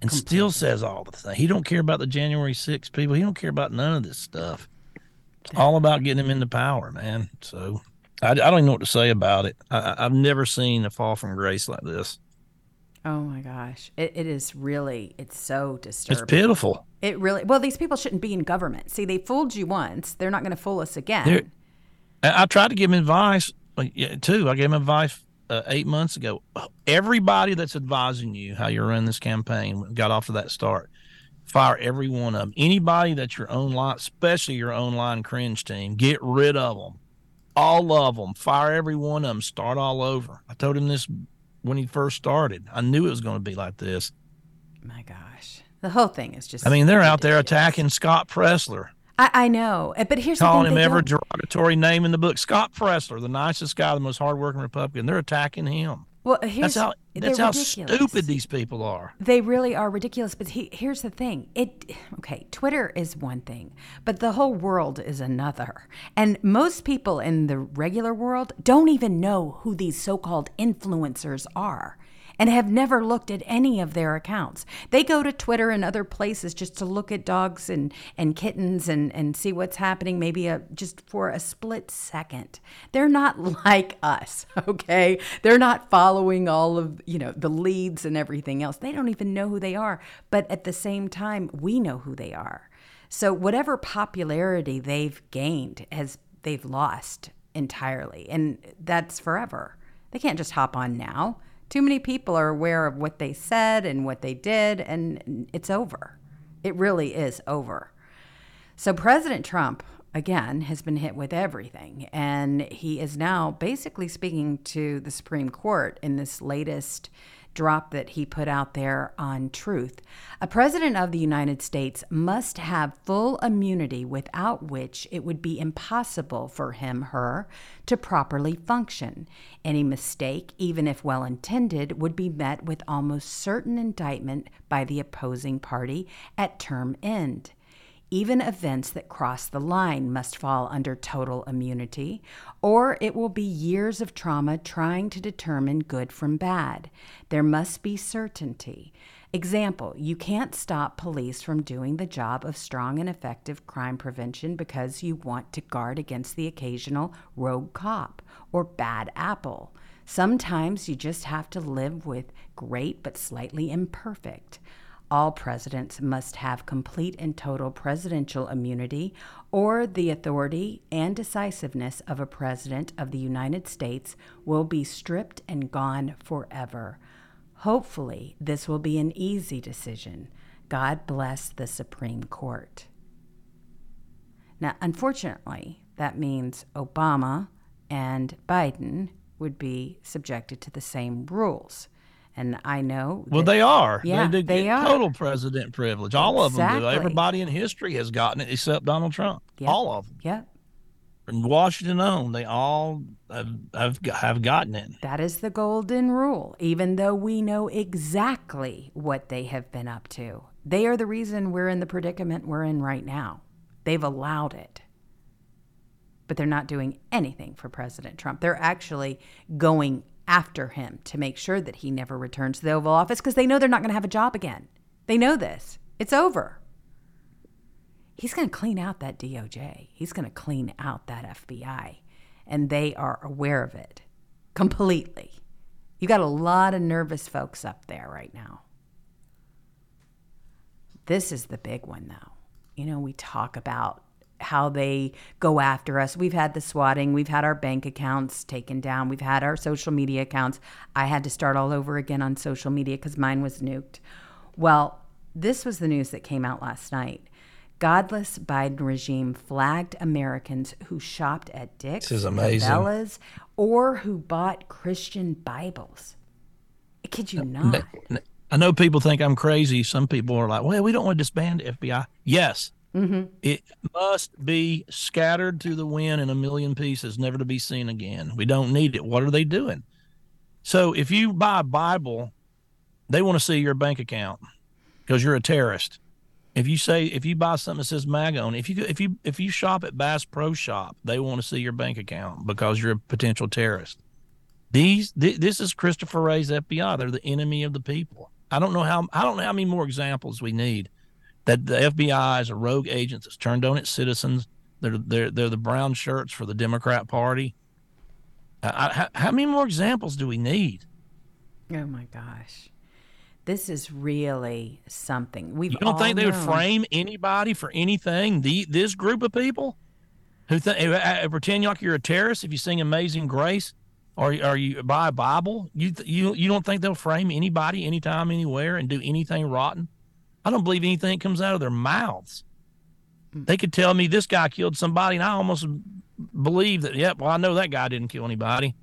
and still says all the things. He don't care about the January 6th people. He don't care about none of this stuff. It's all about getting him into power, man. So I, I don't even know what to say about it. I, I've never seen a fall from grace like this. Oh my gosh. It, it is really, it's so disturbing. It's pitiful. It really, well, these people shouldn't be in government. See, they fooled you once. They're not going to fool us again. They're- I, tried to give him advice too. I gave him advice uh, eight months ago. Everybody that's advising you how you run this campaign got off to that start. Fire every one of them. Anybody that's your own line, especially your own line cringe team, get rid of them. All of them. Fire every one of them. Start all over. I told him this when he first started. I knew it was going to be like this. my gosh. The whole thing is just. I mean, they're out there attacking Scott Presler. I, I know. Uh, But here's calling the him thing. they every don't- derogatory name in the book. Scott Presler, the nicest guy, the most hardworking Republican. They're attacking him. Well, here's, That's how that's how ridiculous. stupid these people are. They really are ridiculous. But he, here's the thing: it okay. Twitter is one thing, but the whole world is another. And most people in the regular world don't even know who these so-called influencers are. And have never looked at any of their accounts. They go to Twitter and other places just to look at dogs and, and kittens and, and see what's happening, maybe a, just for a split second. They're not like us, okay? They're not following all of, you know, the leads and everything else. They don't even know who they are. But at the same time, we know who they are. So whatever popularity they've gained has they've lost entirely. And that's forever. They can't just hop on now. Too many people are aware of what they said and what they did, and it's over. It really is over. So, President Trump, again, has been hit with everything, and he is now basically speaking to the Supreme Court in this latest drop that he put out there on truth. A president of the United States must have full immunity without which it would be impossible for him, her, to properly function. Any mistake, even if well intended, would be met with almost certain indictment by the opposing party at term end. Even events that cross the line must fall under total immunity, or it will be years of trauma trying to determine good from bad. There must be certainty. Example, you can't stop police from doing the job of strong and effective crime prevention because you want to guard against the occasional rogue cop or bad apple. Sometimes you just have to live with great but slightly imperfect all presidents must have complete and total presidential immunity, or the authority and decisiveness of a president of the United States will be stripped and gone forever. Hopefully, this will be an easy decision. God bless the Supreme Court. Now, unfortunately, that means Obama and Biden would be subjected to the same rules. And I know. Well, they are. Yeah, they, they get are. total president privilege. All of them do. Everybody in history has gotten it except Donald Trump. Yep. All of them. Yep. From Washington on, they all have, have have gotten it. That is the golden rule, even though we know exactly what they have been up to. They are the reason we're in the predicament we're in right now. They've allowed it. But they're not doing anything for President Trump. They're actually going after him to make sure that he never returns to the Oval Office because they know they're not going to have a job again. They know this. It's over. He's going to clean out that DOJ. He's going to clean out that FBI. And they are aware of it completely. You got a lot of nervous folks up there right now. This is the big one, though. You know, we talk about how they go after us. We've had the swatting, we've had our bank accounts taken down, we've had our social media accounts. I had to start all over again on social media because mine was nuked. Well, this was the news that came out last night. Godless Biden regime flagged Americans who shopped at Dick's, This is amazing. Cabela's, or who bought Christian Bibles. I kid you not. I know people think I'm crazy. Some people are like, well, we don't want to disband the FBI. Yes. Mm-hmm. It must be scattered to the wind in a million pieces, never to be seen again. We don't need it. What are they doing? So if you buy a Bible, they want to see your bank account because you're a terrorist. If you say if you buy something that says MAGA if you if you if you shop at Bass Pro Shop, they want to see your bank account because you're a potential terrorist. These th- this is Christopher Wray's FBI. They're the enemy of the people. I don't know how I don't know how many more examples we need that the FBI is a rogue agent that's turned on its citizens. They're they're they're the brown shirts for the Democrat Party. I, I, how, how many more examples do we need? Oh my gosh. This is really something. We've don't all think they would frame anybody for anything? The this group of people who th- who, uh, pretend like you're a terrorist if you sing Amazing Grace or or you buy a Bible. You th- you you don't think they'll frame anybody anytime anywhere and do anything rotten? I don't believe anything comes out of their mouths. Hmm. They could tell me this guy killed somebody, and I almost believe that. Yep, well I know that guy didn't kill anybody.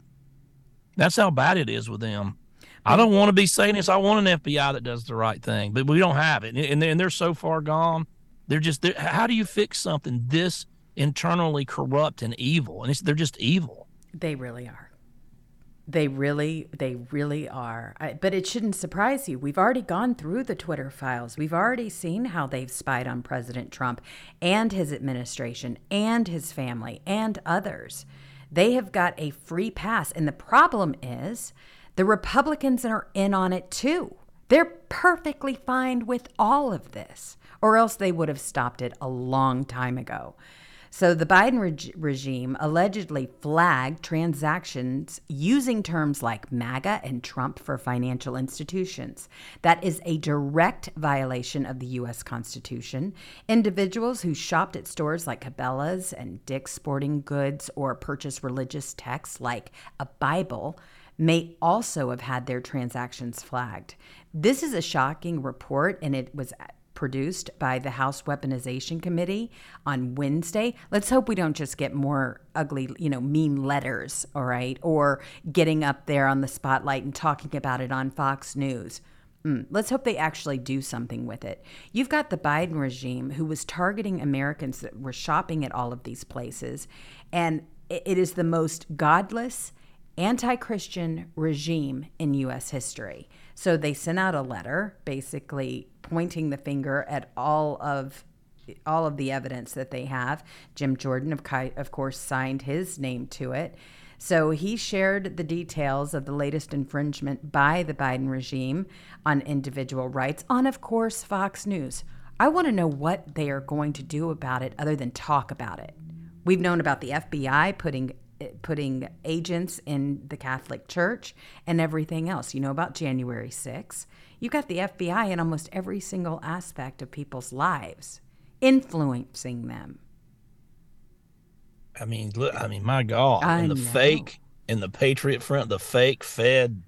That's how bad it is with them. I don't want to be saying this. I want an FBI that does the right thing, but we don't have it, and they're, and they're so far gone. They're just. They're, how do you fix something this internally corrupt and evil? And it's, they're just evil. They really are. They really, they really are. I, but it shouldn't surprise you. We've already gone through the Twitter files. We've already seen how they've spied on President Trump and his administration and his family and others. They have got a free pass. And the problem is The Republicans are in on it too. They're perfectly fine with all of this, or else they would have stopped it a long time ago. So the Biden reg- regime allegedly flagged transactions using terms like MAGA and Trump for financial institutions. That is a direct violation of the U.S. Constitution. Individuals who shopped at stores like Cabela's and Dick's Sporting Goods or purchased religious texts like a Bible may also have had their transactions flagged. This is a shocking report, and it was produced by the House Weaponization Committee on Wednesday. Let's hope we don't just get more ugly, you know, mean letters, all right, or getting up there on the spotlight and talking about it on Fox News. Mm, let's hope they actually do something with it. You've got the Biden regime who was targeting Americans that were shopping at all of these places, and it is the most godless, anti Christian regime in U.S. history. So they sent out a letter basically pointing the finger at all of all of the evidence that they have. Jim Jordan, of, of course, signed his name to it. So he shared the details of the latest infringement by the Biden regime on individual rights on, of course, Fox News. I want to know what they are going to do about it other than talk about it. We've known about the FBI putting putting agents in the Catholic Church and everything else. You know about January 6th. You've got the FBI in almost every single aspect of people's lives, influencing them. I mean, look, I mean, my God, I and the know. fake in the Patriot Front, the fake Fed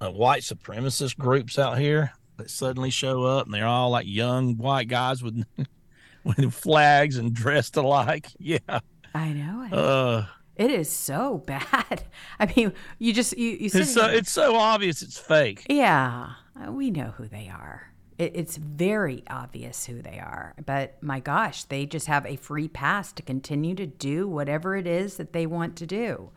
uh, white supremacist groups out here that suddenly show up, and they're all like young white guys with with flags and dressed alike. Yeah, I know it. uh, it is so bad. I mean, you just you you it's so it's so obvious it's fake. Yeah, uh, we know who they are. It, it's very obvious who they are. But my gosh, they just have a free pass to continue to do whatever it is that they want to do.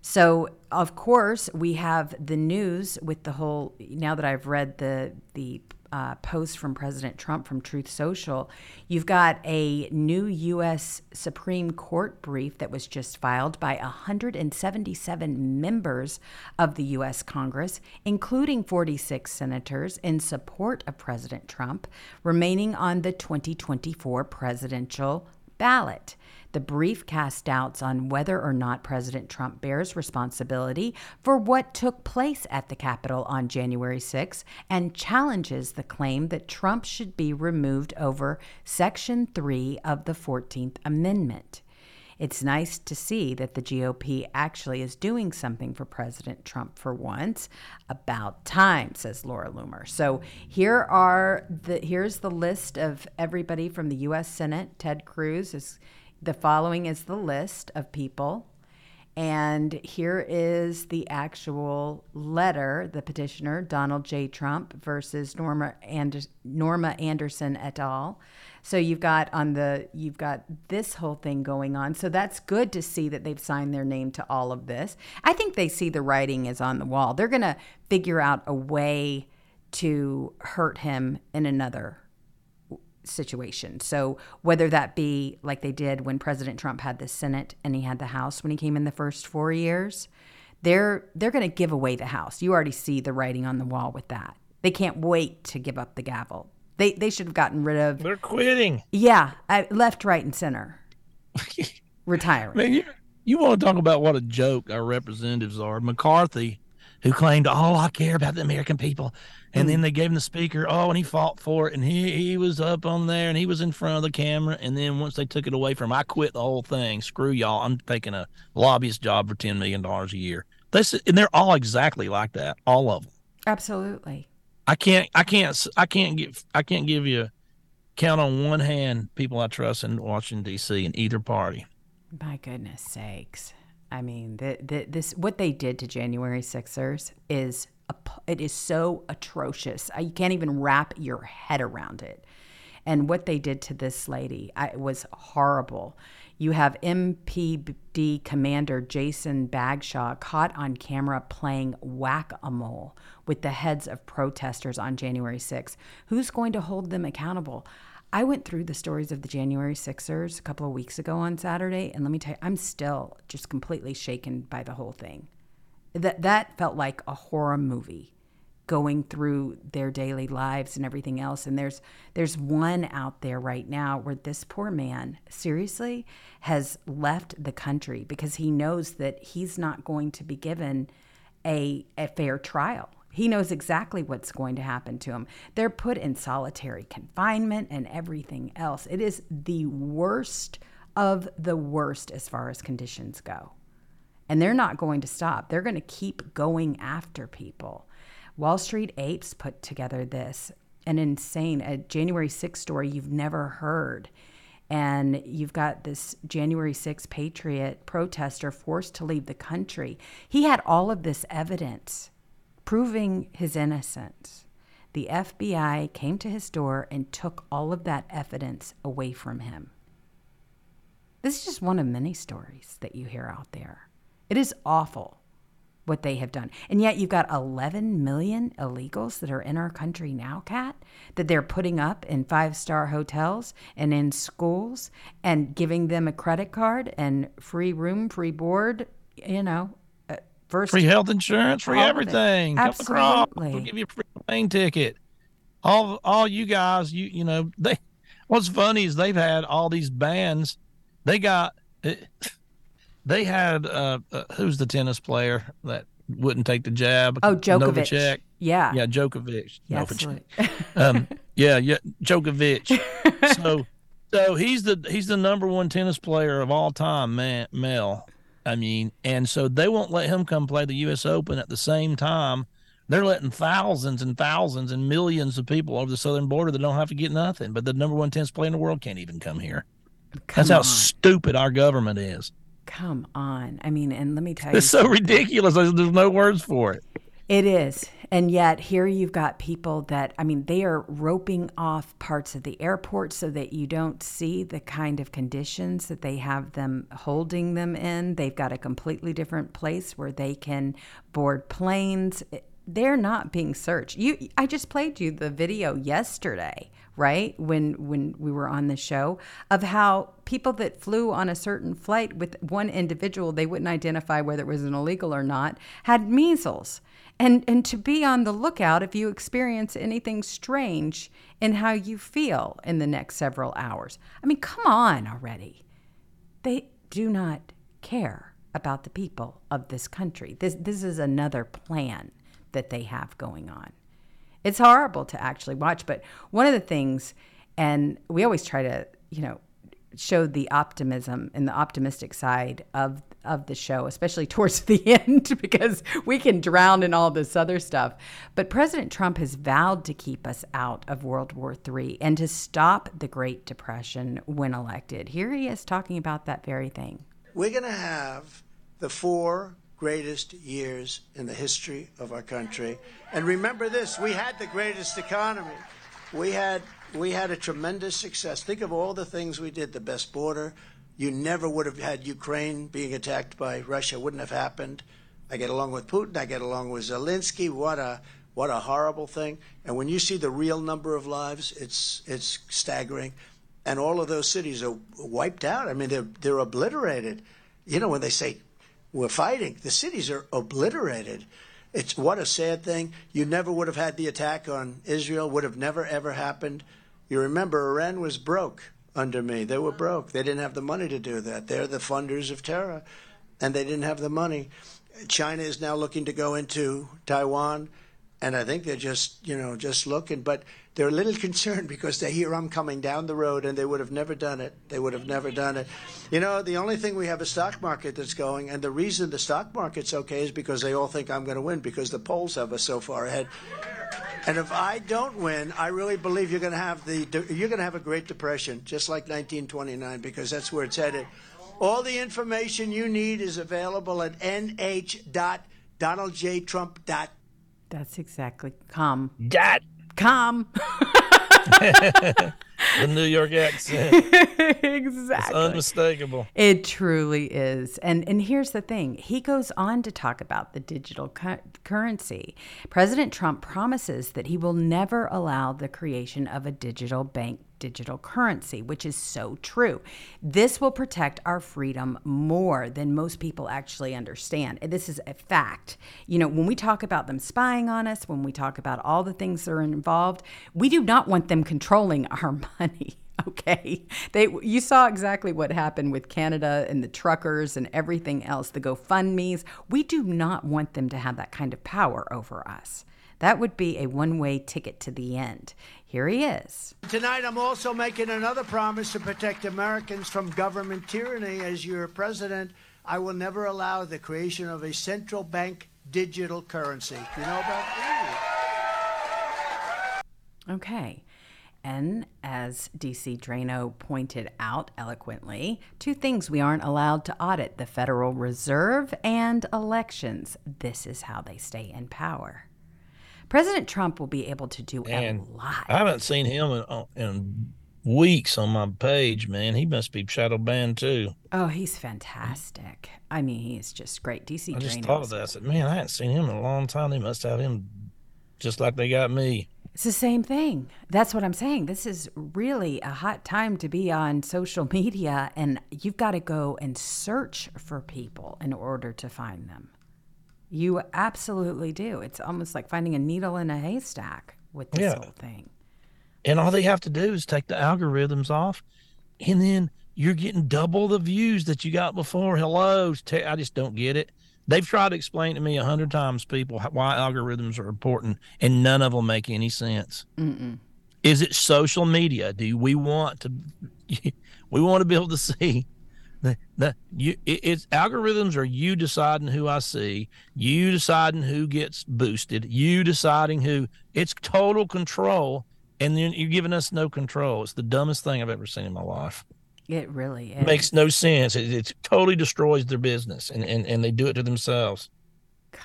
So, of course, we have the news with the whole. Now that I've read the the uh, post from President Trump from Truth Social, you've got a new U.S. Supreme Court brief that was just filed by 177 members of the U.S. Congress, including 46 senators, in support of President Trump remaining on the 2024 presidential ballot. The brief cast doubts on whether or not President Trump bears responsibility for what took place at the Capitol on January 6 and challenges the claim that Trump should be removed over Section 3 of the 14th Amendment. It's nice to see that the GOP actually is doing something for President Trump for once. About time, says Laura Loomer. So here are the here's the list of everybody from the U.S. Senate. Ted Cruz is the following is the list of people. And here is the actual letter, the petitioner, Donald J. Trump versus Norma, Anders- Norma Anderson et al. So you've got on the you've got this whole thing going on. So that's good to see that they've signed their name to all of this. I think they see the writing is on the wall. They're going to figure out a way to hurt him in another situation. So whether that be like they did when President Trump had the Senate and he had the House when he came in the first 4 years, they're they're going to give away the House. You already see the writing on the wall with that. They can't wait to give up the gavel. They they should have gotten rid of They're quitting. yeah, I, left, right and center. Retiring. Man, you you want to talk about what a joke our representatives are? McCarthy, who claimed, "Oh, I care about the American people," and then hmm. they gave him the speaker. Oh, and he fought for it, and he he was up on there, and he was in front of the camera. And then once they took it away from him, I quit the whole thing. Screw y'all! I'm taking a lobbyist job for ten million dollars a year. This and they're all exactly like that, all of them. Absolutely. I can't, I can't, I can't give, I can't give you count on one hand people I trust in Washington D.C. in either party. My goodness sakes. I mean, the, the, this what they did to January Sixers is ap- it is so atrocious. You can't even wrap your head around it. And what they did to this lady I, was horrible. You have MPD Commander Jason Bagshaw caught on camera playing whack a mole with the heads of protesters on January 6th. Who's going to hold them accountable? I went through the stories of the January Sixers a couple of weeks ago on Saturday, and let me tell you, I'm still just completely shaken by the whole thing. That that felt like a horror movie going through their daily lives and everything else and there's there's one out there right now where this poor man seriously has left the country because he knows that he's not going to be given a, a fair trial he knows exactly what's going to happen to him. They're put in solitary confinement and everything else. It is the worst of the worst as far as conditions go. And they're not going to stop. They're going to keep going after people. Wall Street Apes put together this an insane a January 6th story you've never heard. And you've got this January 6th patriot protester forced to leave the country. He had all of this evidence proving his innocence. The FBI came to his door and took all of that evidence away from him. This is just one of many stories that you hear out there. It is awful what they have done. And yet you've got 11 million illegals that are in our country now, Kat, that they're putting up in five star hotels and in schools and giving them a credit card and free room, free board, you know. First, Free health insurance, free of everything. Come across. Absolutely. We'll give you a free plane ticket. All all you guys, you you know, they what's funny is they've had all these bans. They got they had uh, uh who's the tennis player that wouldn't take the jab? Oh, Djokovic. Novacek. Yeah. Yeah, Djokovic. Yes, Novacek. um, yeah, yeah, Djokovic. so, so he's the he's the number one tennis player of all time, man, male. I mean, and so they won't let him come play the U.S. Open at the same time. They're letting thousands and thousands and millions of people over the southern border that don't have to get nothing, but the number one tennis player in the world can't even come here. Come That's how on. stupid our government is. Come on. I mean, and let me tell you. It's so ridiculous. There's no words for it. It is. And yet, here you've got people that, I mean, they are roping off parts of the airport so that you don't see the kind of conditions that they have them holding them in. They've got a completely different place where they can board planes. They're not being searched. You, I just played you the video yesterday, right? When when we were on the show of how people that flew on a certain flight with one individual, they wouldn't identify whether it was an illegal or not, had measles and and to be on the lookout if you experience anything strange in how you feel in the next several hours. I mean, come on already. They do not care about the people of this country. This this is another plan that they have going on. It's horrible to actually watch, but one of the things and we always try to, you know, show the optimism and the optimistic side of of the show, especially towards the end, because we can drown in all this other stuff. But President Trump has vowed to keep us out of World War III and to stop the Great Depression when elected. Here he is talking about that very thing. We're going to have the four greatest years in the history of our country. And remember this, we had the greatest economy. We had we had a tremendous success. Think of all the things we did, the best border. You never would have had Ukraine being attacked by Russia wouldn't have happened. I get along with Putin, I get along with Zelensky. What a what a horrible thing. And when you see the real number of lives, it's it's staggering. And all of those cities are wiped out. I mean, they're they're obliterated. You know, when they say we're fighting, the cities are obliterated. It's what a sad thing. You never would have had the attack on Israel, would have never ever happened. You remember Iran was broke under me. They were broke. They didn't have the money to do that. They're the funders of terror, and they didn't have the money. China is now looking to go into Taiwan, and I think they're just, you know, just looking. But they're a little concerned because they hear I'm coming down the road, and they would have never done it. They would have never done it. You know, the only thing we have a stock market that's going, and the reason the stock market's okay is because they all think I'm going to win because the polls have us so far ahead. And if I don't win, I really believe you're going to have the you're going to have a Great Depression, just like 1929, because that's where it's headed. All the information you need is available at nh.donaldjtrump.com. That's exactly calm. Dot Calm. the New York accent. It's exactly. unmistakable. It truly is. And and here's the thing. He goes on to talk about the digital cu- currency. President Trump promises that he will never allow the creation of a digital bank digital currency, which is so true. This will protect our freedom more than most people actually understand. And this is a fact. You know, when we talk about them spying on us, when we talk about all the things that are involved, we do not want them controlling our money. Okay. They you saw exactly what happened with Canada and the truckers and everything else, the GoFundMe's. We do not want them to have that kind of power over us. That would be a one-way ticket to the end. Here he is. Tonight, I'm also making another promise to protect Americans from government tyranny. As your president, I will never allow the creation of a central bank digital currency. You know about that? Okay. And as DC Draino pointed out eloquently, two things we aren't allowed to audit the Federal Reserve and elections. This is how they stay in power. President Trump will be able to do And a lot. I haven't seen him in, uh, in weeks on my page, man. He must be shadow banned too. Oh, he's fantastic. I mean, he's just great. DC I just Draino thought of that. I said, man, I hadn't seen him in a long time. They must have him just like they got me. It's the same thing. That's what I'm saying. This is really a hot time to be on social media, and you've got to go and search for people in order to find them. You absolutely do. It's almost like finding a needle in a haystack with this Yeah. whole thing. And all they have to do is take the algorithms off, and then you're getting double the views that you got before. Hello, I just don't get it. They've tried to explain to me a hundred times, people, why algorithms are important, and none of them make any sense. Is it social media? Do we want to? We want to be able to see the the you. It, it's algorithms are you deciding who I see, you deciding who gets boosted, you deciding who. It's total control, and then you're giving us no control. It's the dumbest thing I've ever seen in my life. It really is. Makes no sense. It, it totally destroys their business, and, and and they do it to themselves. Gosh,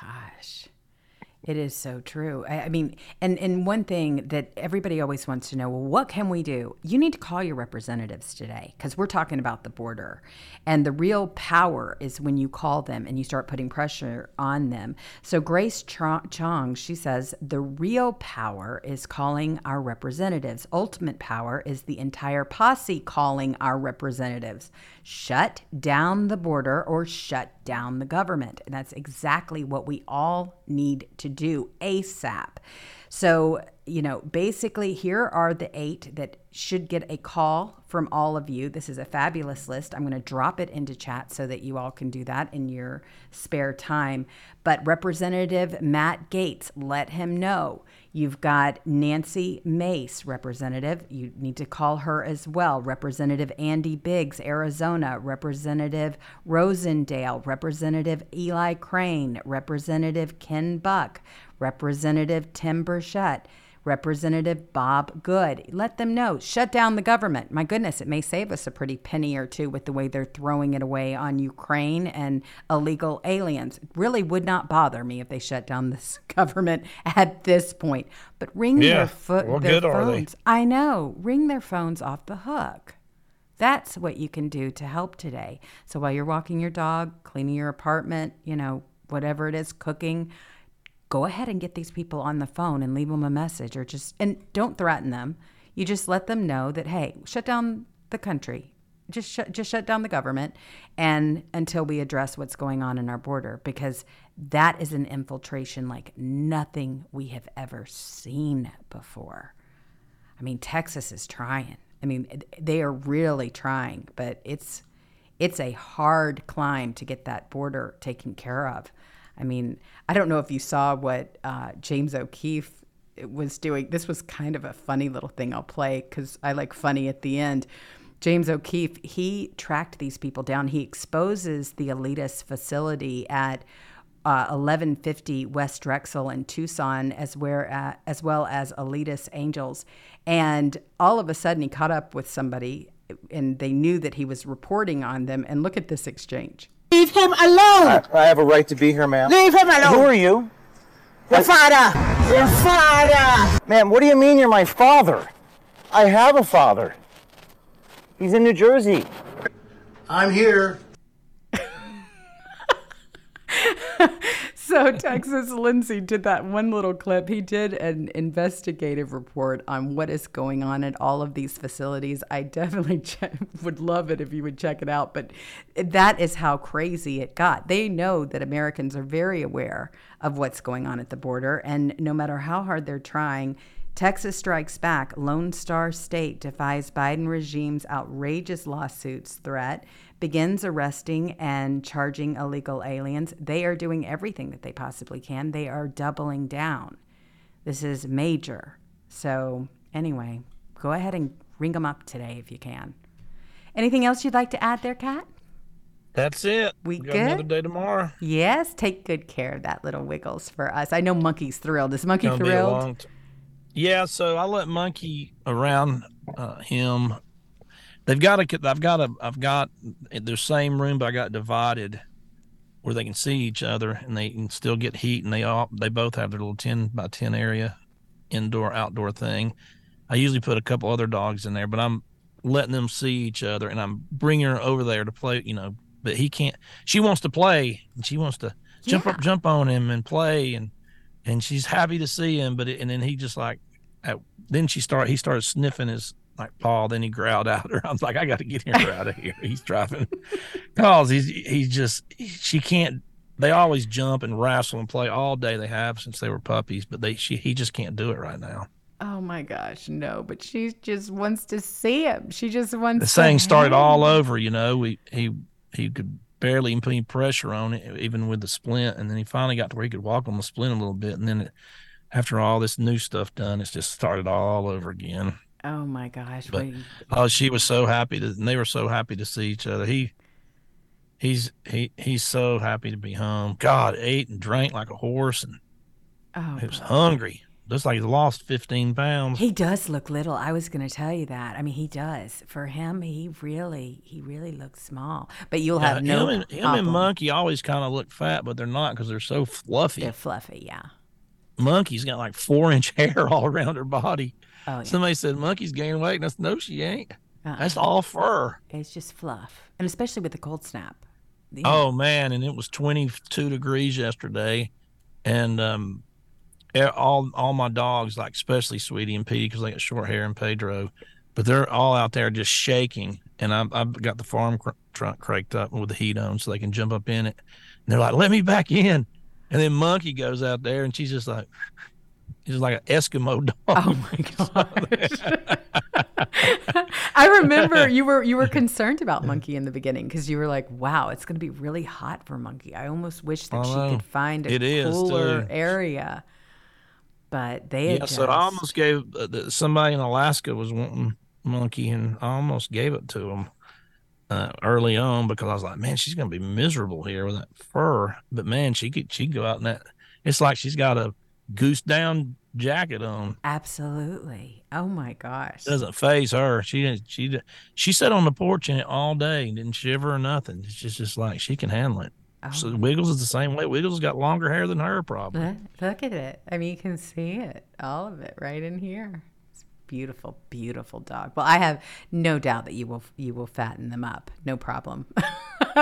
it is so true. I, I mean, and and one thing that everybody always wants to know, well, what can we do? You need to call your representatives today because we're talking about the border, and the real power is when you call them and you start putting pressure on them. So Grace Chong, she says, the real power is calling our representatives. Ultimate power is the entire posse calling our representatives. Shut down the border or shut down the government. And that's exactly what we all need to do ASAP. So, you know, basically, here are the eight that should get a call from all of you. This is a fabulous list. I'm going to drop it into chat so that you all can do that in your spare time. But Representative Matt Gaetz, let him know. You've got Nancy Mace, Representative. You need to call her as well. Representative Andy Biggs, Arizona. Representative Rosendale. Representative Eli Crane. Representative Ken Buck. Representative Tim Burchett. Representative Bob Good. Let them know. Shut down the government. My goodness, it may save us a pretty penny or two with the way they're throwing it away on Ukraine and illegal aliens. It really would not bother me if they shut down this government at this point. But ring Yeah. their, fo- Well, their good are they? phones. I know. Ring their phones off the hook. That's what you can do to help today. So while you're walking your dog, cleaning your apartment, you know, whatever it is, cooking, go ahead and get these people on the phone and leave them a message or just and don't threaten them. You just let them know that hey, shut down the country. Just shut just shut down the government and until we address what's going on in our border because that is an infiltration like nothing we have ever seen before. I mean, Texas is trying. I mean, they are really trying, but it's it's a hard climb to get that border taken care of. I mean, I don't know if you saw what uh, James O'Keefe was doing. This was kind of a funny little thing I'll play because I like funny at the end. James O'Keefe, he tracked these people down. He exposes the elitist facility at uh, 1150 West Drexel in Tucson, as, where, uh, as well as elitist angels. And all of a sudden, he caught up with somebody, and they knew that he was reporting on them. And look at this exchange. Leave him alone! I have a right to be here, ma'am. Leave him alone! Who are you? Your father! Your father! Ma'am, what do you mean you're my father? I have a father. He's in New Jersey. I'm here. So Texas Lindsay did that one little clip. He did an investigative report on what is going on at all of these facilities. I definitely che- would love it if you would check it out. But that is how crazy it got. They know that Americans are very aware of what's going on at the border, and no matter how hard they're trying. Texas strikes back. Lone Star State defies Biden regime's outrageous lawsuits threat, begins arresting and charging illegal aliens. They are doing everything that they possibly can. They are doubling down. This is major. So, anyway, go ahead and ring them up today if you can. Anything else you'd like to add there, Cat? That's it. We got good? another day tomorrow. Yes, take good care of that little Wiggles for us. I know Monkey's thrilled. Is Monkey Gonna be a thrilled? t- yeah, so I let Monkey around uh, him. They've got a. I've got a. I've got the same room, but I got divided where they can see each other and they can still get heat. And they all. They both have their little ten by ten area, indoor outdoor thing. I usually put a couple other dogs in there, but I'm letting them see each other, and I'm bringing her over there to play. You know, but he can't. She wants to play, and she wants to jump up, jump on him, and play, and and she's happy to see him. But it, and then he just like, at, then she start he started sniffing his like Paul. Then he growled out. I was like, I got to get him out of here. He's driving, cause he's he's just she can't. They always jump and wrestle and play all day. They have since they were puppies, but they she he just can't do it right now. Oh my gosh, no! But she just wants to see him. She just wants. To The thing started all over. You know, we he he could barely even put any pressure on it, even with the splint. And then he finally got to where he could walk on the splint a little bit. And then it, after all this new stuff done, it's just started all over again. Oh my gosh! But we- oh, she was so happy to, and they were so happy to see each other. He he's he he's so happy to be home. God ate and drank like a horse, and oh, he was hungry. Looks like he's lost fifteen pounds. He does look little. I was going to tell you that. I mean, he does. For him, he really, he really looks small. But you'll have Yeah, no him and, him and. Monkey always kind of look fat, but they're not because they're so fluffy. They're fluffy, yeah. Monkey's got like four inch hair all around her body. Oh, yeah. Somebody said Monkey's gaining weight, and I said, no, she ain't. Uh-uh. That's all fur. It's just fluff, and especially with the cold snap. The- Oh man, and it was 22 degrees yesterday, and um, e- all all my dogs, like especially Sweetie and Petey, because they got short hair, and Pedro, but they're all out there just shaking. And I've, I've got the farm cr- trunk cranked up with the heat on, so they can jump up in it. And they're like, "Let me back in." And then Monkey goes out there, and she's just like, she's like an Eskimo dog. Oh my gosh. I remember you were you were concerned about Monkey in the beginning because you were like, "Wow, it's going to be really hot for Monkey." I almost wish that she could find a cooler area. But they Yeah, so I almost gave uh, somebody in Alaska was wanting monkey, and I almost gave it to him uh, early on because I was like, man, she's gonna be miserable here with that fur. But man, she could she could go out in that. It's like she's got a goose down jacket on. Absolutely. Oh my gosh. Doesn't faze her. She didn't. She she sat on the porch in it all day and didn't shiver or nothing. It's just just like she can handle it. Oh. So Wiggles is the same way. Wiggles got longer hair than her, probably. Look, look at it. I mean, you can see it, all of it, right in here. It's beautiful, beautiful dog. Well, I have no doubt that you will you will fatten them up. No problem.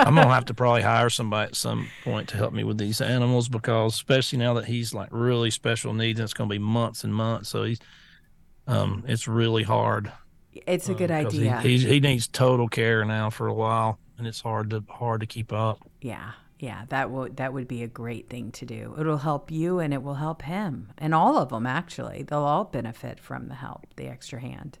I'm gonna have to probably hire somebody at some point to help me with these animals because, especially now that he's like really special needs, and it's gonna be months and months. So he's, um, it's really hard. It's a good uh, he- idea. He, he needs total care now for a while, and it's hard to hard to keep up. Yeah, yeah, that would that would be a great thing to do. It'll help you and it will help him and all of them actually. They'll all benefit from the help, the extra hand.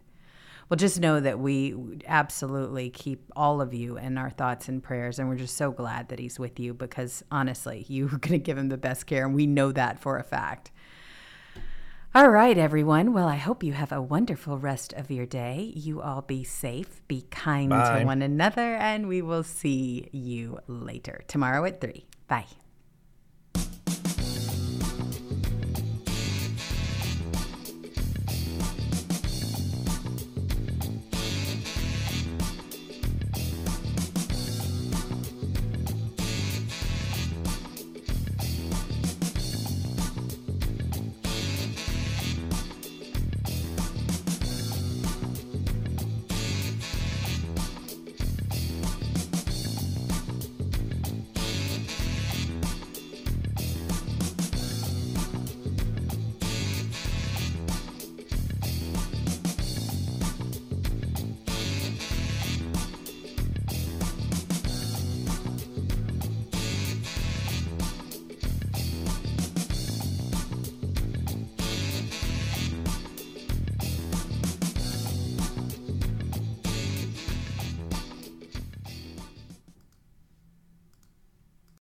Well, just know that we absolutely keep all of you in our thoughts and prayers, and we're just so glad that he's with you because honestly, you're going to give him the best care, and we know that for a fact. All right, everyone. Well, I hope you have a wonderful rest of your day. You all be safe, be kind Bye. to one another, and we will see you later tomorrow at 3. Bye.